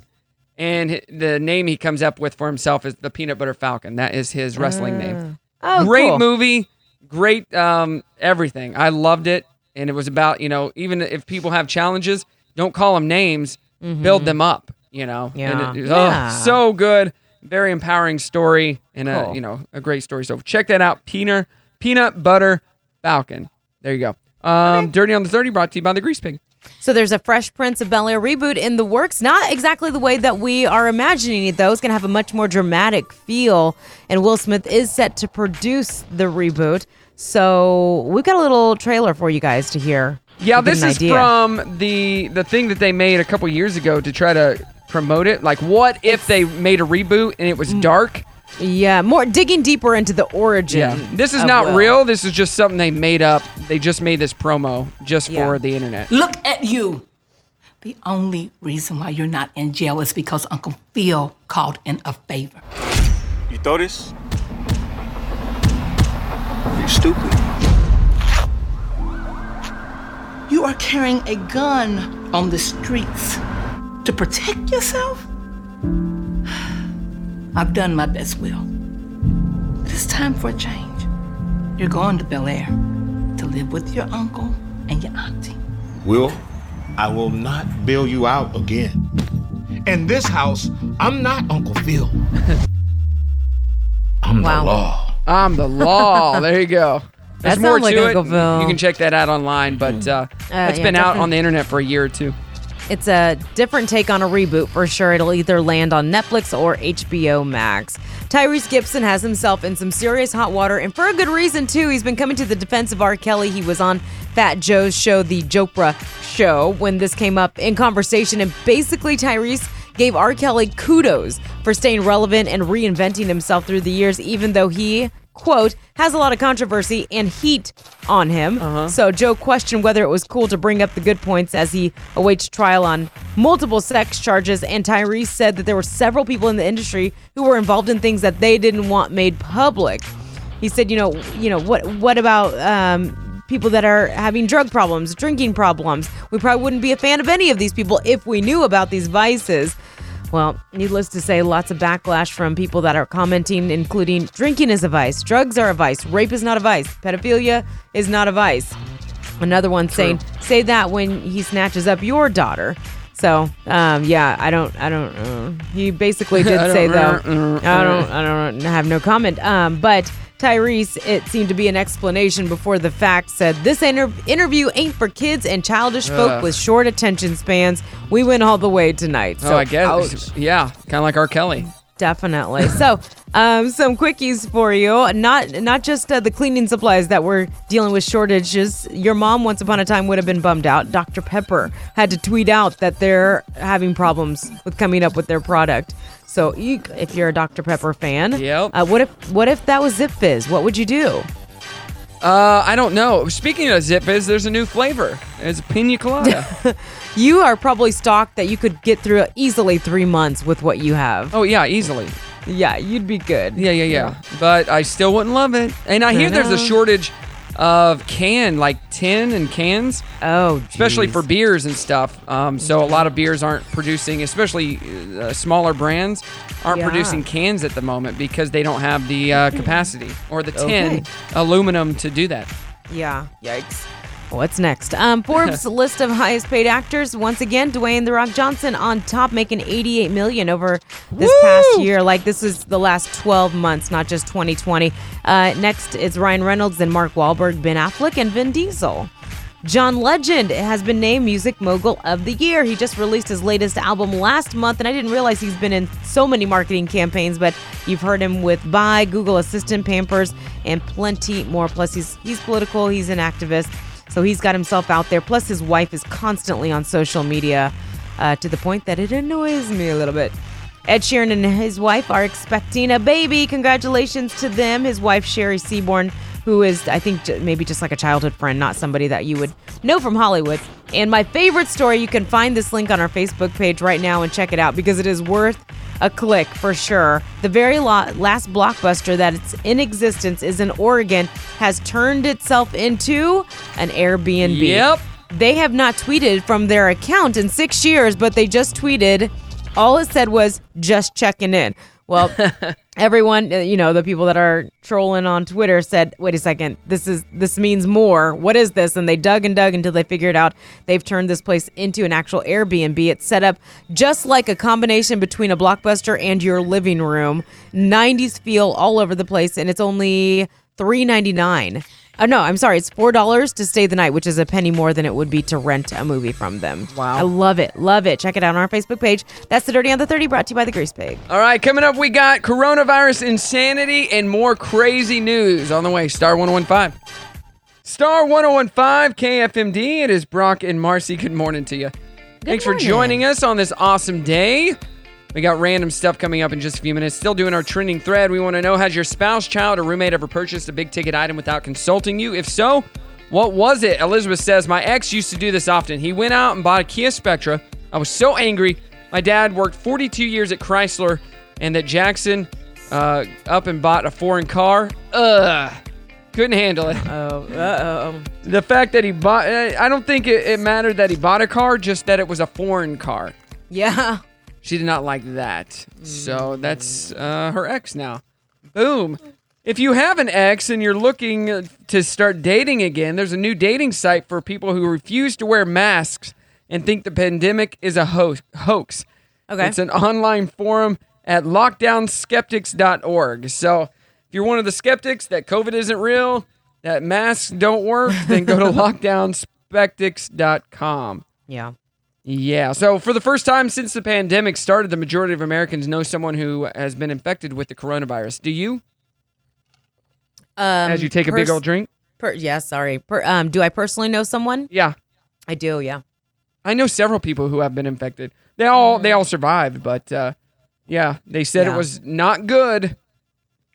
and the name he comes up with for himself is the Peanut Butter Falcon. That is his wrestling name. Oh, great cool. movie, great um, everything. I loved it, and it was about you know even if people have challenges, don't call them names, build them up. You know, Mm-hmm. Yeah. and it, Yeah. oh, so good, very empowering story, and a you know a great story. So check that out, Peanut Peanut Butter Falcon. There you go. Um, Dirty on the Thirty, brought to you by the Grease Pig. So there's a Fresh Prince of Bel Air reboot in the works. Not exactly the way that we are imagining it, though. It's going to have a much more dramatic feel. And Will Smith is set to produce the reboot. So we've got a little trailer for you guys to hear. Yeah, to this is idea. from the the thing that they made a couple years ago to try to promote it. Like, what if they made a reboot and it Mm. was dark? Yeah, more digging deeper into the origin. Yeah, this is not Will. real. This is just something they made up. They just made this promo just Yeah. for the internet. Look at you. The only reason why you're not in jail is because Uncle Phil called in a favor. You throw this? You're stupid. You are carrying a gun on the streets to protect yourself? I've done my best, Will. But it's time for a change. You're going to Bel Air to live with your uncle and your auntie. Will, I will not bail you out again. In this house, I'm not Uncle Phil. I'm Wow. the law. I'm the law. there you go. There's That more like to Uncle it. You can check that out online, but uh, Uh, it's yeah, been out definitely. on the internet for a year or two. It's a different take on a reboot for sure. It'll either land on Netflix or HBO Max. Tyrese Gibson has himself in some serious hot water, and for a good reason, too. He's been coming to the defense of R. Kelly. He was on Fat Joe's show, The Jopra Show, when this came up in conversation, and basically, Tyrese gave R. Kelly kudos for staying relevant and reinventing himself through the years, even though he quote, has a lot of controversy and heat on him. So Joe questioned whether it was cool to bring up the good points as he awaits trial on multiple sex charges. And Tyrese said that there were several people in the industry who were involved in things that they didn't want made public. He said, you know, you know, what what about um people that are having drug problems, drinking problems? We probably wouldn't be a fan of any of these people if we knew about these vices. Well, needless to say, lots of backlash from people that are commenting, including drinking is a vice, drugs are a vice, rape is not a vice, pedophilia is not a vice. Another one saying, say that when he snatches up your daughter. So, um, yeah, I don't, I don't, uh, he basically did say though, I don't, I don't have no comment. Um, but Tyrese, it seemed to be an explanation before the fact, said this inter- interview ain't for kids and childish folk Ugh. with short attention spans. We went all the way tonight. oh, So, I guess. ouch. Yeah, kind of like R. Kelly. Definitely. So, um, some quickies for you. Not not just uh, the cleaning supplies that we're dealing with shortages. Your mom, once upon a time, would have been bummed out. Dr. Pepper had to tweet out that they're having problems with coming up with their product. So, you, if you're a Dr. Pepper fan, Yep. Uh, what if what if that was Zip Fizz? What would you do? Uh, I don't know. Speaking of Zip Fizz, there's a new flavor. It's pina colada. You are probably stocked that you could get through easily three months with what you have. oh yeah, easily. Yeah, you'd be good. Yeah, yeah, yeah. But I still wouldn't love it. And I hear there's a shortage of can, like tin and cans. Oh, especially for beers and stuff. Um, so a lot of beers aren't producing, especially uh, smaller brands, aren't Yeah. producing cans at the moment because they don't have the uh, capacity or the tin Okay. aluminum to do that. Yeah. Yikes. What's next? Um, Forbes list of highest paid actors. Once again, Dwayne the Rock Johnson on top, making 88 million over this past year. Like this is the last 12 months, not just 2020. Uh, next is Ryan Reynolds, then Mark Wahlberg, Ben Affleck, and Vin Diesel. John Legend has been named Music Mogul of the Year. He just released his latest album last month, and I didn't realize he's been in so many marketing campaigns, but you've heard him with Buy, Google Assistant, Pampers, and plenty more. Plus, he's he's political, he's an activist, so he's got himself out there. Plus, his wife is constantly on social media uh, to the point that it annoys me a little bit. Ed Sheeran and his wife are expecting a baby. Congratulations to them. His wife, Cherry Seaborn, who is, I think, maybe just like a childhood friend, not somebody that you would know from Hollywood. And my favorite story, you can find this link on our Facebook page right now and check it out because it is worth a click for sure. The very last blockbuster that's in existence is in Oregon, has turned itself into an Airbnb. Yep. They have not tweeted from their account in six years, but they just tweeted. All it said was just checking in. Well, everyone uh, you know the people that are trolling on twitter said wait a second this is this means more. What is this? And they dug and dug until they figured out they've turned this place into an actual airbnb. It's set up just like a combination between a blockbuster and your living room. 90s feel all over the place and it's only 399 Oh, no, I'm sorry. It's four dollars to stay the night, which is a penny more than it would be to rent a movie from them. Wow, I love it, love it. Check it out on our Facebook page. That's the Dirty on the Thirty, brought to you by the Grease Pig. All right, coming up, we got coronavirus insanity and more crazy news on the way. Star one oh one five, Star one zero one five KFMD. It is Brock and Marci. Good morning to you. Good Thanks morning. for joining us on this awesome day. We got random stuff coming up in just a few minutes. Still doing our trending thread. We want to know Has your spouse, child, or roommate ever purchased a big ticket item without consulting you? If so, what was it? Elizabeth says, My ex used to do this often. He went out and bought a Kia Spectra. I was so angry. My dad worked 42 years at Chrysler, and that Jackson uh, up and bought a foreign car. Ugh. Couldn't handle it. Oh, uh oh. The fact that he bought, I don't think it, it mattered that he bought a car, just that it was a foreign car. Yeah. She did not like that. So that's uh, her ex now. Boom. If you have an ex and you're looking to start dating again, there's a new dating site for people who refuse to wear masks and think the pandemic is a ho- hoax. Okay. It's an online forum at lockdownskeptics.org. So if you're one of the skeptics that COVID isn't real, that masks don't work, then go to lockdownskeptics.com. Yeah. Yeah. So for the first time since the pandemic started, the majority of Americans know someone who has been infected with the coronavirus. Do you? Um, As you take a big old drink? Per, yeah, sorry. Per, um, do I personally know someone? Yeah. I do. Yeah. I know several people who have been infected. They all they all survived, but uh, yeah, they said Yeah. it was not good,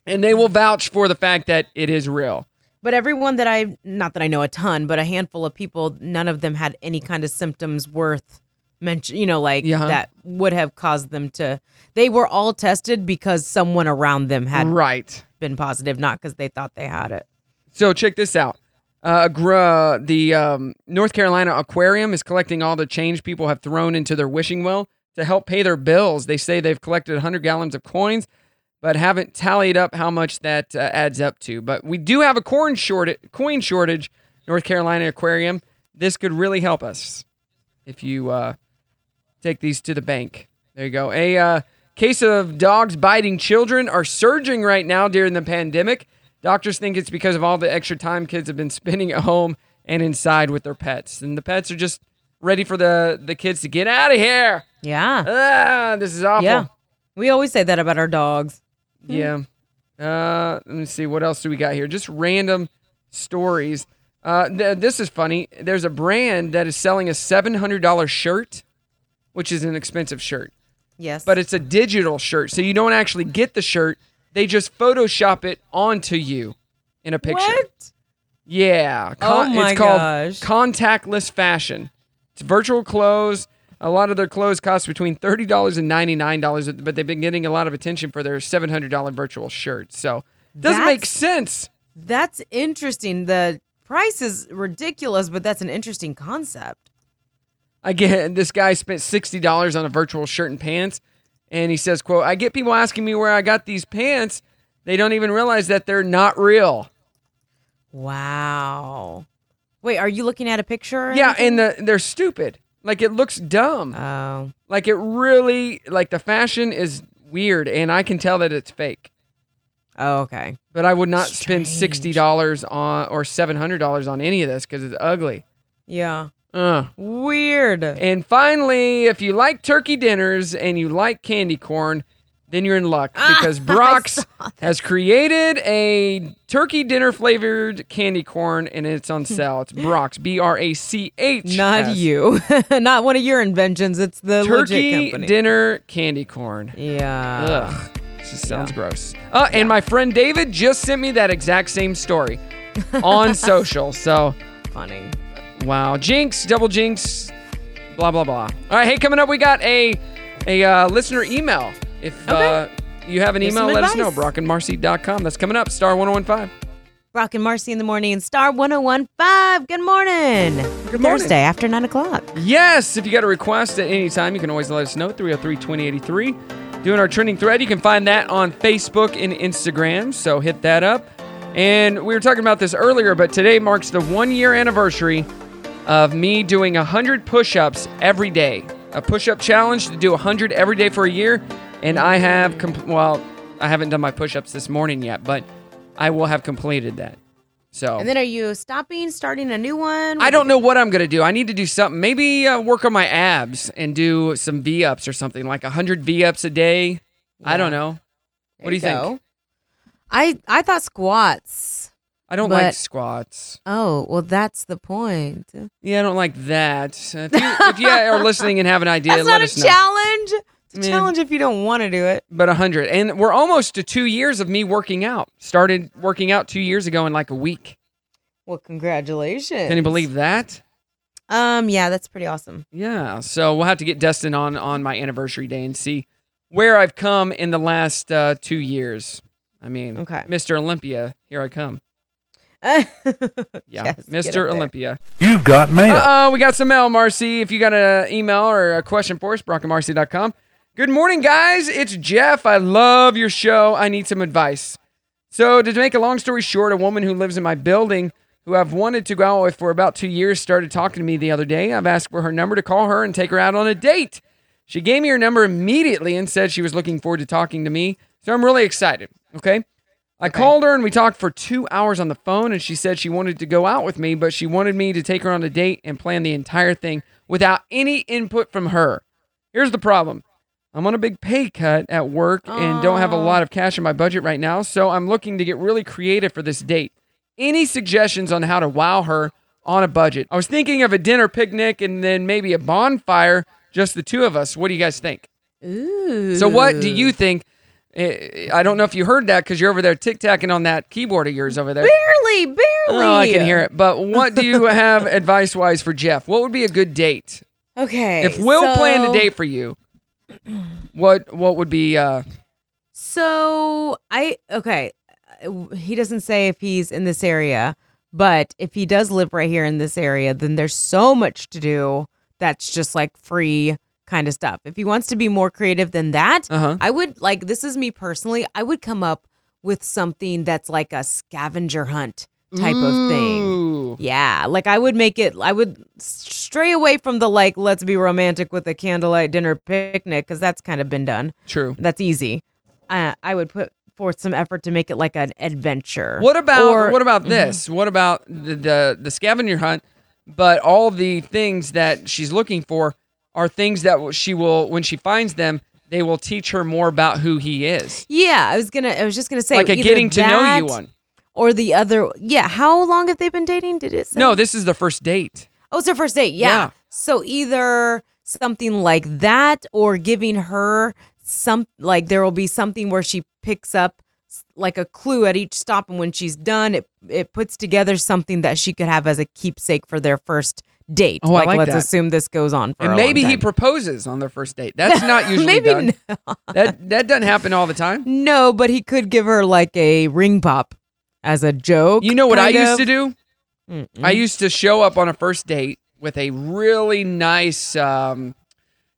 and they will vouch for the fact that it is real. But everyone that I, not that I know a ton, but a handful of people, none of them had any kind of symptoms worth mention. You know, like Yeah. that would have caused them to. They were all tested because someone around them had right been positive, not because they thought they had it. So check this out. Uh, gr- the um, North Carolina Aquarium is collecting all the change people have thrown into their wishing well to help pay their bills. They say they've collected 100 gallons of coins, but haven't tallied up how much that uh, adds up to. But we do have a corn shortage, coin shortage, North Carolina Aquarium. This could really help us if you uh, take these to the bank. There you go. A uh, case of dogs biting children are surging right now during the pandemic. Doctors think it's because of all the extra time kids have been spending at home and inside with their pets. And the pets are just ready for the, the kids to get out of here. Yeah. Ah, this is awful. Yeah. We always say that about our dogs. Yeah. Uh, let me see. What else do we got here? Just random stories. Uh, th- this is funny. There's a brand that is selling a $700 shirt, which is an expensive shirt. Yes. But it's a digital shirt. So you don't actually get the shirt. They just Photoshop it onto you in a picture. What? Yeah. Oh my it's called gosh. contactless fashion. It's virtual clothes. A lot of their clothes cost between thirty dollars and ninety nine dollars, but they've been getting a lot of attention for their seven hundred dollar virtual shirt. So doesn't make sense. That's interesting. The price is ridiculous, but that's an interesting concept. Again, this guy spent sixty dollars on a virtual shirt and pants, and he says, "quote I get people asking me where I got these pants. They don't even realize that they're not real." Wow. Wait, are you looking at a picture? Yeah, anything? and the, they're stupid. Like it looks dumb. Oh. Like it really like the fashion is weird and I can tell that it's fake. Oh, okay. But I would not spend sixty dollars on or seven hundred dollars on any of this because it's ugly. Yeah. Uh. Weird. And finally, if you like turkey dinners and you like candy corn, then you're in luck because Brach's has created a turkey dinner flavored candy corn and it's on sale. It's Brach's, B R A C H. Not you. Not one of your inventions. It's the Turkey company. dinner candy corn. Yeah. Ugh. This just sounds gross. Uh, and my friend David just sent me that exact same story on social. So funny. Wow. Jinx, double jinx, blah, blah, blah. All right. Hey, coming up, we got a a uh, listener email. If uh, you have an Here's email, let us know. advice. BrockandMarci.com. That's coming up. Star 1015. Brock and Marci in the morning. And Star 1015. Good morning. Good morning. Thursday after 9 o'clock. Yes, if you got a request at any time, you can always let us know. 303 2083. Doing our trending thread. You can find that on Facebook and Instagram. So hit that up. And we were talking about this earlier, but today marks the one year anniversary of me doing 100 push ups every day. A push up challenge to do 100 every day for a year. And I have, comp- well, I haven't done my push ups this morning yet, but I will have completed that. So. And then are you stopping, starting a new one? I don't know what I'm gonna do. I need to do something. Maybe uh, work on my abs and do some V ups or something, like hundred V ups a day. I don't know. what do you There you think? I I thought squats. I don't like squats. Oh, well, that's the point. Yeah, I don't like that. If you, if you are listening and have an idea, That's let not a us know. challenge. It's a Yeah. challenge if you don't want to do it. But a hundred, and we're almost to two years of me working out. Started working out two years ago in like a week. Well, congratulations. Can you believe that? Um, yeah, that's pretty awesome. Yeah, so we'll have to get Destin on on my anniversary day and see where I've come in the last uh, two years. I mean, Okay. Mr. Olympia, here I come. yeah, Yeah, Mr. Olympia. You've got mail. Uh-oh, we got some mail, Marci. If you got an email or a question for us, brockandmarci.com. Good morning, guys. It's Jeff. I love your show. I need some advice. So, to make a long story short, a woman who lives in my building who I've wanted to go out with for about two years started talking to me the other day. I've asked for her number to call her and take her out on a date. She gave me her number immediately and said she was looking forward to talking to me. So I'm really excited. Okay. I called her and we talked for two hours on the phone, and she said she wanted to go out with me, but she wanted me to take her on a date and plan the entire thing without any input from her. Here's the problem I'm on a big pay cut at work and don't have a lot of cash in my budget right now, so I'm looking to get really creative for this date. Any suggestions on how to wow her on a budget? I was thinking of a dinner picnic and then maybe a bonfire, just the two of us. What do you guys think? Ooh. So, what do you think? Eh, I don't know if you heard that because you're over there tic tacking on that keyboard of yours over there. Barely, barely. Oh, I can hear it. But what do you have advice wise for Jeff? What would be a good date? Okay. If Will planned a date for you, what what would be? uh So I okay, he doesn't say if he's in this area, but if he does live right here in this area, then there's so much to do that's just like free kind of stuff. If he wants to be more creative than that, Uh-huh. I would like this is me personally, I would come up with something that's like a scavenger hunt type of thing. Yeah, like I would make it. I would stray away from the like, let's be romantic with a candlelight dinner picnic because that's kind of been done. True. That's easy. Uh, I would put forth some effort to make it like an adventure. What about Or- what about Mhm. this? What about the, the the scavenger hunt? But all the things that she's looking for are things that she will, when she finds them, they will teach her more about who he is. Yeah, I was gonna. I was just gonna say Like a getting to know you one. Or the other. Yeah, how long have they been dating? Did it? Say? No, this is the first date. Oh, it's their first date. Yeah. Yeah. So either something like that or giving her some like there will be something where she picks up like a clue at each stop and when she's done it it puts together something that she could have as a keepsake for their first date. Oh, I like let's that. assume this goes on for And maybe he proposes on their first date. That's not usually Maybe done. That that doesn't happen all the time. No, but he could give her like a ring pop as a joke. You know what I kind used to do? Mm-mm. I used to show up on a first date with a really nice um,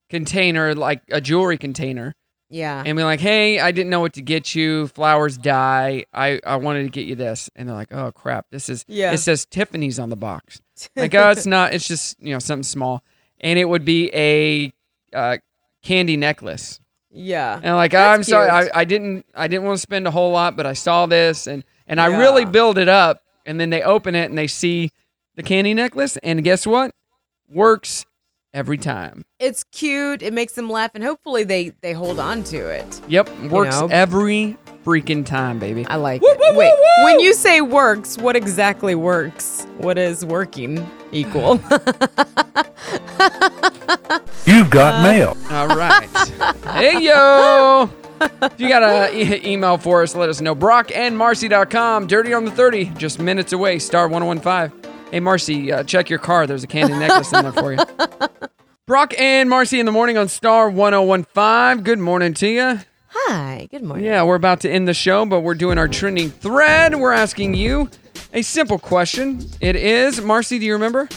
container, like a jewelry container, Yeah. and be like, "Hey, I didn't know what to get you. Flowers die. I I wanted to get you this." And they're like, "Oh crap, this is Yeah. It says Tiffany's on the box. like, oh, it's not. It's just you know something small, and it would be a uh, candy necklace. Yeah. And like, That's I'm sorry. I, I didn't, I didn't want to spend a whole lot, but I saw this, and and I really build it up, and then they open it and they see the candy necklace, and guess what? Works every time. It's cute. It makes them laugh, and hopefully they they hold on to it. Yep, works know? every freaking time, baby. I like it. Wait, when you say works, what exactly works? What is working equal? You've got uh, mail. All right. hey, yo. If you got an e- email for us, let us know. Brock and Marci.com. Dirty on the 30. Just minutes away. Star 1015. Hey, Marci, uh, check your car. There's a candy necklace in there for you. Brock and Marci in the morning on Star 1015. Good morning to you. Hi, good morning. Yeah, we're about to end the show, but we're doing our trending thread. We're asking you a simple question. It is, Marci, do you remember?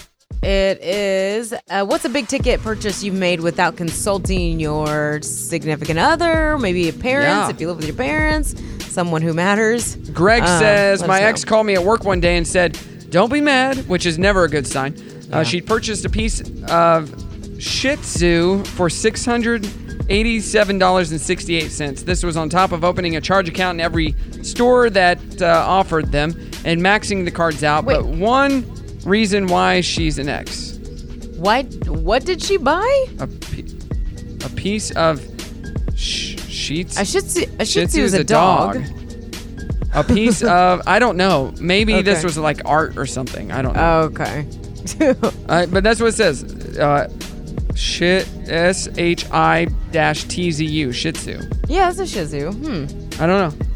It is. Uh, what's a big ticket purchase you've made without consulting your significant other, maybe your parents, Yeah. if you live with your parents, someone who matters? Greg Uh, says, let My know. ex called me at work one day and said, Don't be mad, which is never a good sign. Uh, she purchased a piece of Shih Tzu for $687.68. This was on top of opening a charge account in every store that uh, offered them and maxing the cards out. But one reason why she's an ex What? What did she buy? a, a piece of sh- sheets. A Shih Tzu, a Shih Tzu is a dog. A piece of I don't know. Maybe this was like art or something. I don't know. Okay. Uh, but that's what it says. Uh, shit. S H I dash T Z U. Shih Tzu. Yeah, it's a Shih Tzu. Hmm. I don't know.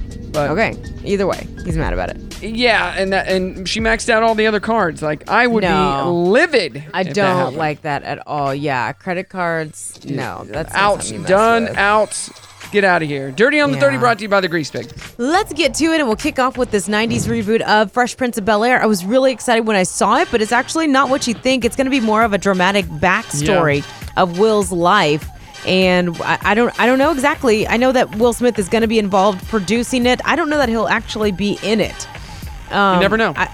But Okay. Either way, he's mad about it. yeah, and that and she maxed out all the other cards. Like I would No. be livid. I if that don't happened. like that at all. Yeah, credit cards. No, that's not out. something you mess Done. with. Out. Get out of here. Dirty on the Yeah. 30 brought to you by the Grease Pig. Let's get to it, and we'll kick off with this 90s reboot of Fresh Prince of Bel Air. I was really excited when I saw it, but it's actually not what you think. It's going to be more of a dramatic backstory of Will's life. And I, I don't, I don't know exactly. I know that Will Smith is going to be involved producing it. I don't know that he'll actually be in it. Um, You never know. I,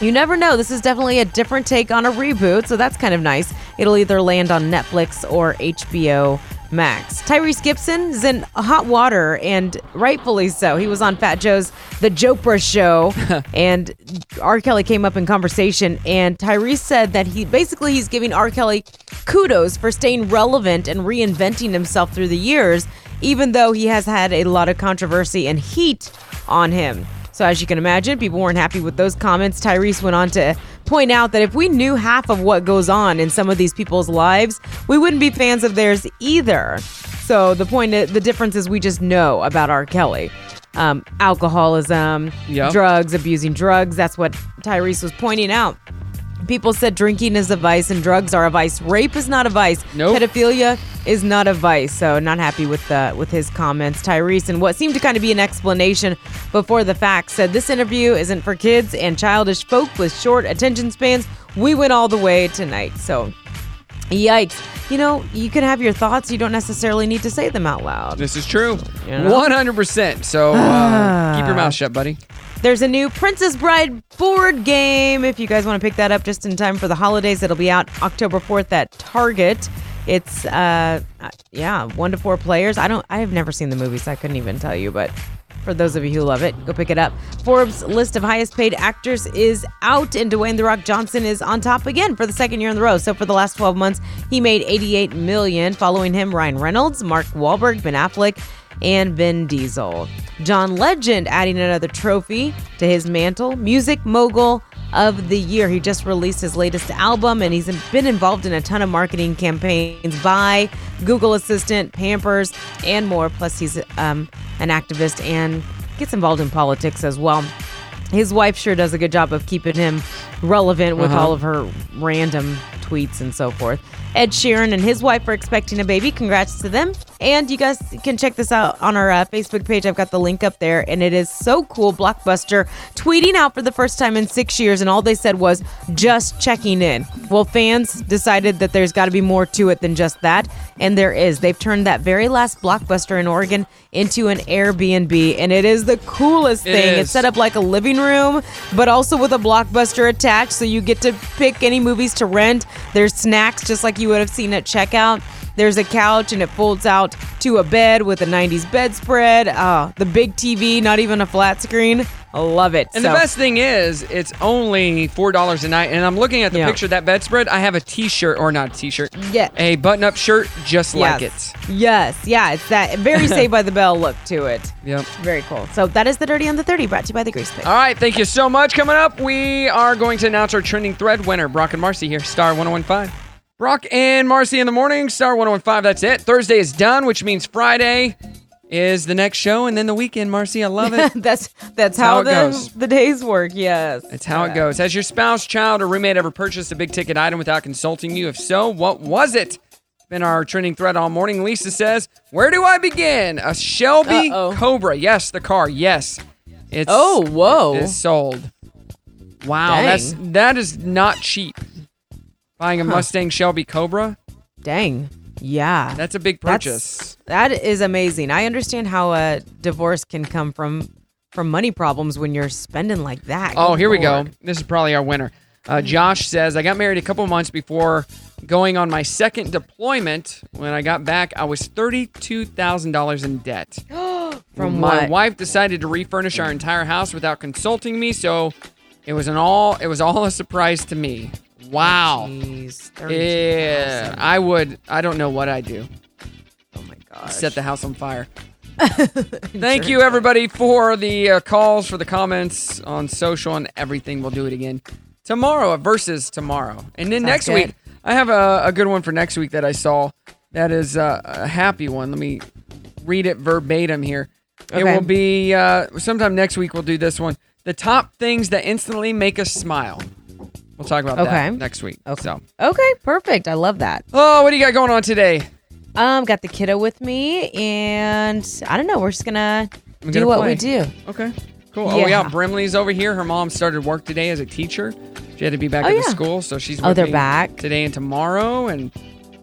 you never know. This is definitely a different take on a reboot, so that's kind of nice. It'll either land on Netflix or HBO max. Tyrese Gibson is in hot water, and rightfully so. He was on Fat Joe's The Jopra Show, and R. Kelly came up in conversation, and Tyrese said that he basically he's giving R. Kelly kudos for staying relevant and reinventing himself through the years, even though he has had a lot of controversy and heat on him. So, as you can imagine, people weren't happy with those comments. Tyrese went on to point out that if we knew half of what goes on in some of these people's lives, we wouldn't be fans of theirs either. So, the point, the difference is we just know about R. Kelly. Um, alcoholism, Yep. drugs, abusing drugs. That's what Tyrese was pointing out. People said drinking is a vice and drugs are a vice. Rape is not a vice. Nope. Pedophilia is not a vice. So not happy with the with his comments. Tyrese and what seemed to kind of be an explanation before the fact said this interview isn't for kids and childish folk with short attention spans. We went all the way tonight. So yikes. You know, you can have your thoughts. You don't necessarily need to say them out loud. This is true. You know? 100%. So uh, keep your mouth shut, buddy. There's a new Princess Bride board game. If you guys want to pick that up just in time for the holidays, it'll be out October 4th at Target. It's uh uh, yeah, 1 to 4 players. I don't I have never seen the movie, so I couldn't even tell you, but for those of you who love it, go pick it up. Forbes list of highest paid actors is out, and Dwayne The Rock Johnson is on top again for the second year in a row. So for the last 12 months, he made 88 million. Following him, Ryan Reynolds, Mark Wahlberg, Ben Affleck, and Vin Diesel. John Legend adding another trophy to his mantle, Music Mogul of the Year. He just released his latest album and he's been involved in a ton of marketing campaigns by Google Assistant, Pampers, and more. Plus, he's um, an activist and gets involved in politics as well. His wife sure does a good job of keeping him relevant with Uh-huh. all of her random tweets and so forth. Ed Sheeran and his wife are expecting a baby. Congrats to them. And you guys can check this out on our uh, Facebook page. I've got the link up there, and it is so cool. Blockbuster tweeting out for the first time in six years, and all they said was just checking in. Well, fans decided that there's got to be more to it than just that, and there is. They've turned that very last Blockbuster in Oregon into an Airbnb, and it is the coolest thing. It's set up like a living room, but also with a blockbuster attached. So you get to pick any movies to rent. There's snacks just like you would have seen at checkout. There's a couch and it folds out to a bed with a 90s bedspread. Oh, the big TV, not even a flat screen. I love it. And So- the best thing is, it's only four dollars a night. And I'm looking at the Yeah. picture of that bedspread. I have a T-shirt, or not a T-shirt, Yeah. a button-up shirt just like it. Yes. Yes, yeah, it's that very Saved by the Bell look to it. Yep. Very cool. So that is the Dirty on the 30 brought to you by the Grease Pig. All right, thank you so much. Coming up, we are going to announce our trending thread winner, Brock and Marci here, Star 1015. Brock and Marci in the morning, Star 1015. That's it. Thursday is done, which means Friday is the next show, and then the weekend, Marci. I love it. that's that's how how, it the, goes. the days work. Yes. That's how it goes. Has your spouse, child, or roommate ever purchased a big ticket item without consulting you? If so, what was it? Been our trending thread all morning. Lisa says, Where do I begin? A Shelby Uh-oh. Cobra. Yes, the car. Yes. It's Oh, whoa. It's sold. Wow, Dang. that's that is not cheap. Buying a Huh. Mustang Shelby Cobra. Dang. Yeah. That's a big purchase. That's, that is amazing. I understand how a divorce can come from from money problems when you're spending like that. Oh, Good here we go. This is probably our winner. Uh, Josh says, I got married a couple months before going on my second deployment. When I got back, I was $32,000 in debt. From my what? wife decided to refurnish our entire house without consulting me, so it was an all it was all a surprise to me. Wow. Jeez, yeah, I would I don't know what I'd do. Oh my god. Set the house on fire. Thank you, everybody, for the uh, calls, for the comments on social and everything. We'll do it again tomorrow, versus tomorrow. And then Sounds next good. week, I have a, a good one for next week that I saw. That is uh, a happy one. Let me read it verbatim here. It will be uh, sometime next week. We'll do this one. The top things that instantly make us smile. We'll talk about Okay. that next week. Okay. So, Okay, perfect. I love that. oh, what do you got going on today? Um, got the kiddo with me, and I don't know. We're just gonna We're do gonna what play. we do. Okay. Cool. Oh yeah, Yeah. Brimley's over here. Her mom started work today as a teacher. She had to be back Oh, at the school, so she's Oh, they're back? today and tomorrow, and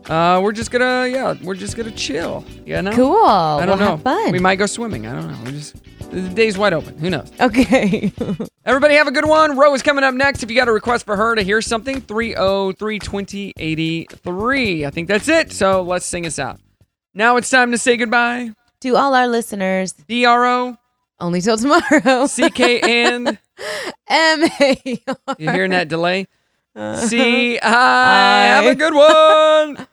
uh, we're just gonna yeah, we're just gonna chill. You know? Cool. I don't We'll know. have fun. We might go swimming. I don't know. We just the day's wide open. Who knows? Okay. Everybody have a good one. Ro is coming up next. If you got a request for her to hear something, 303 20 83. I think that's it. So let's sing us out. Now it's time to say goodbye. To all our listeners, DRO, only till tomorrow. CK and M A. you hearing that delay? See, I have a good one.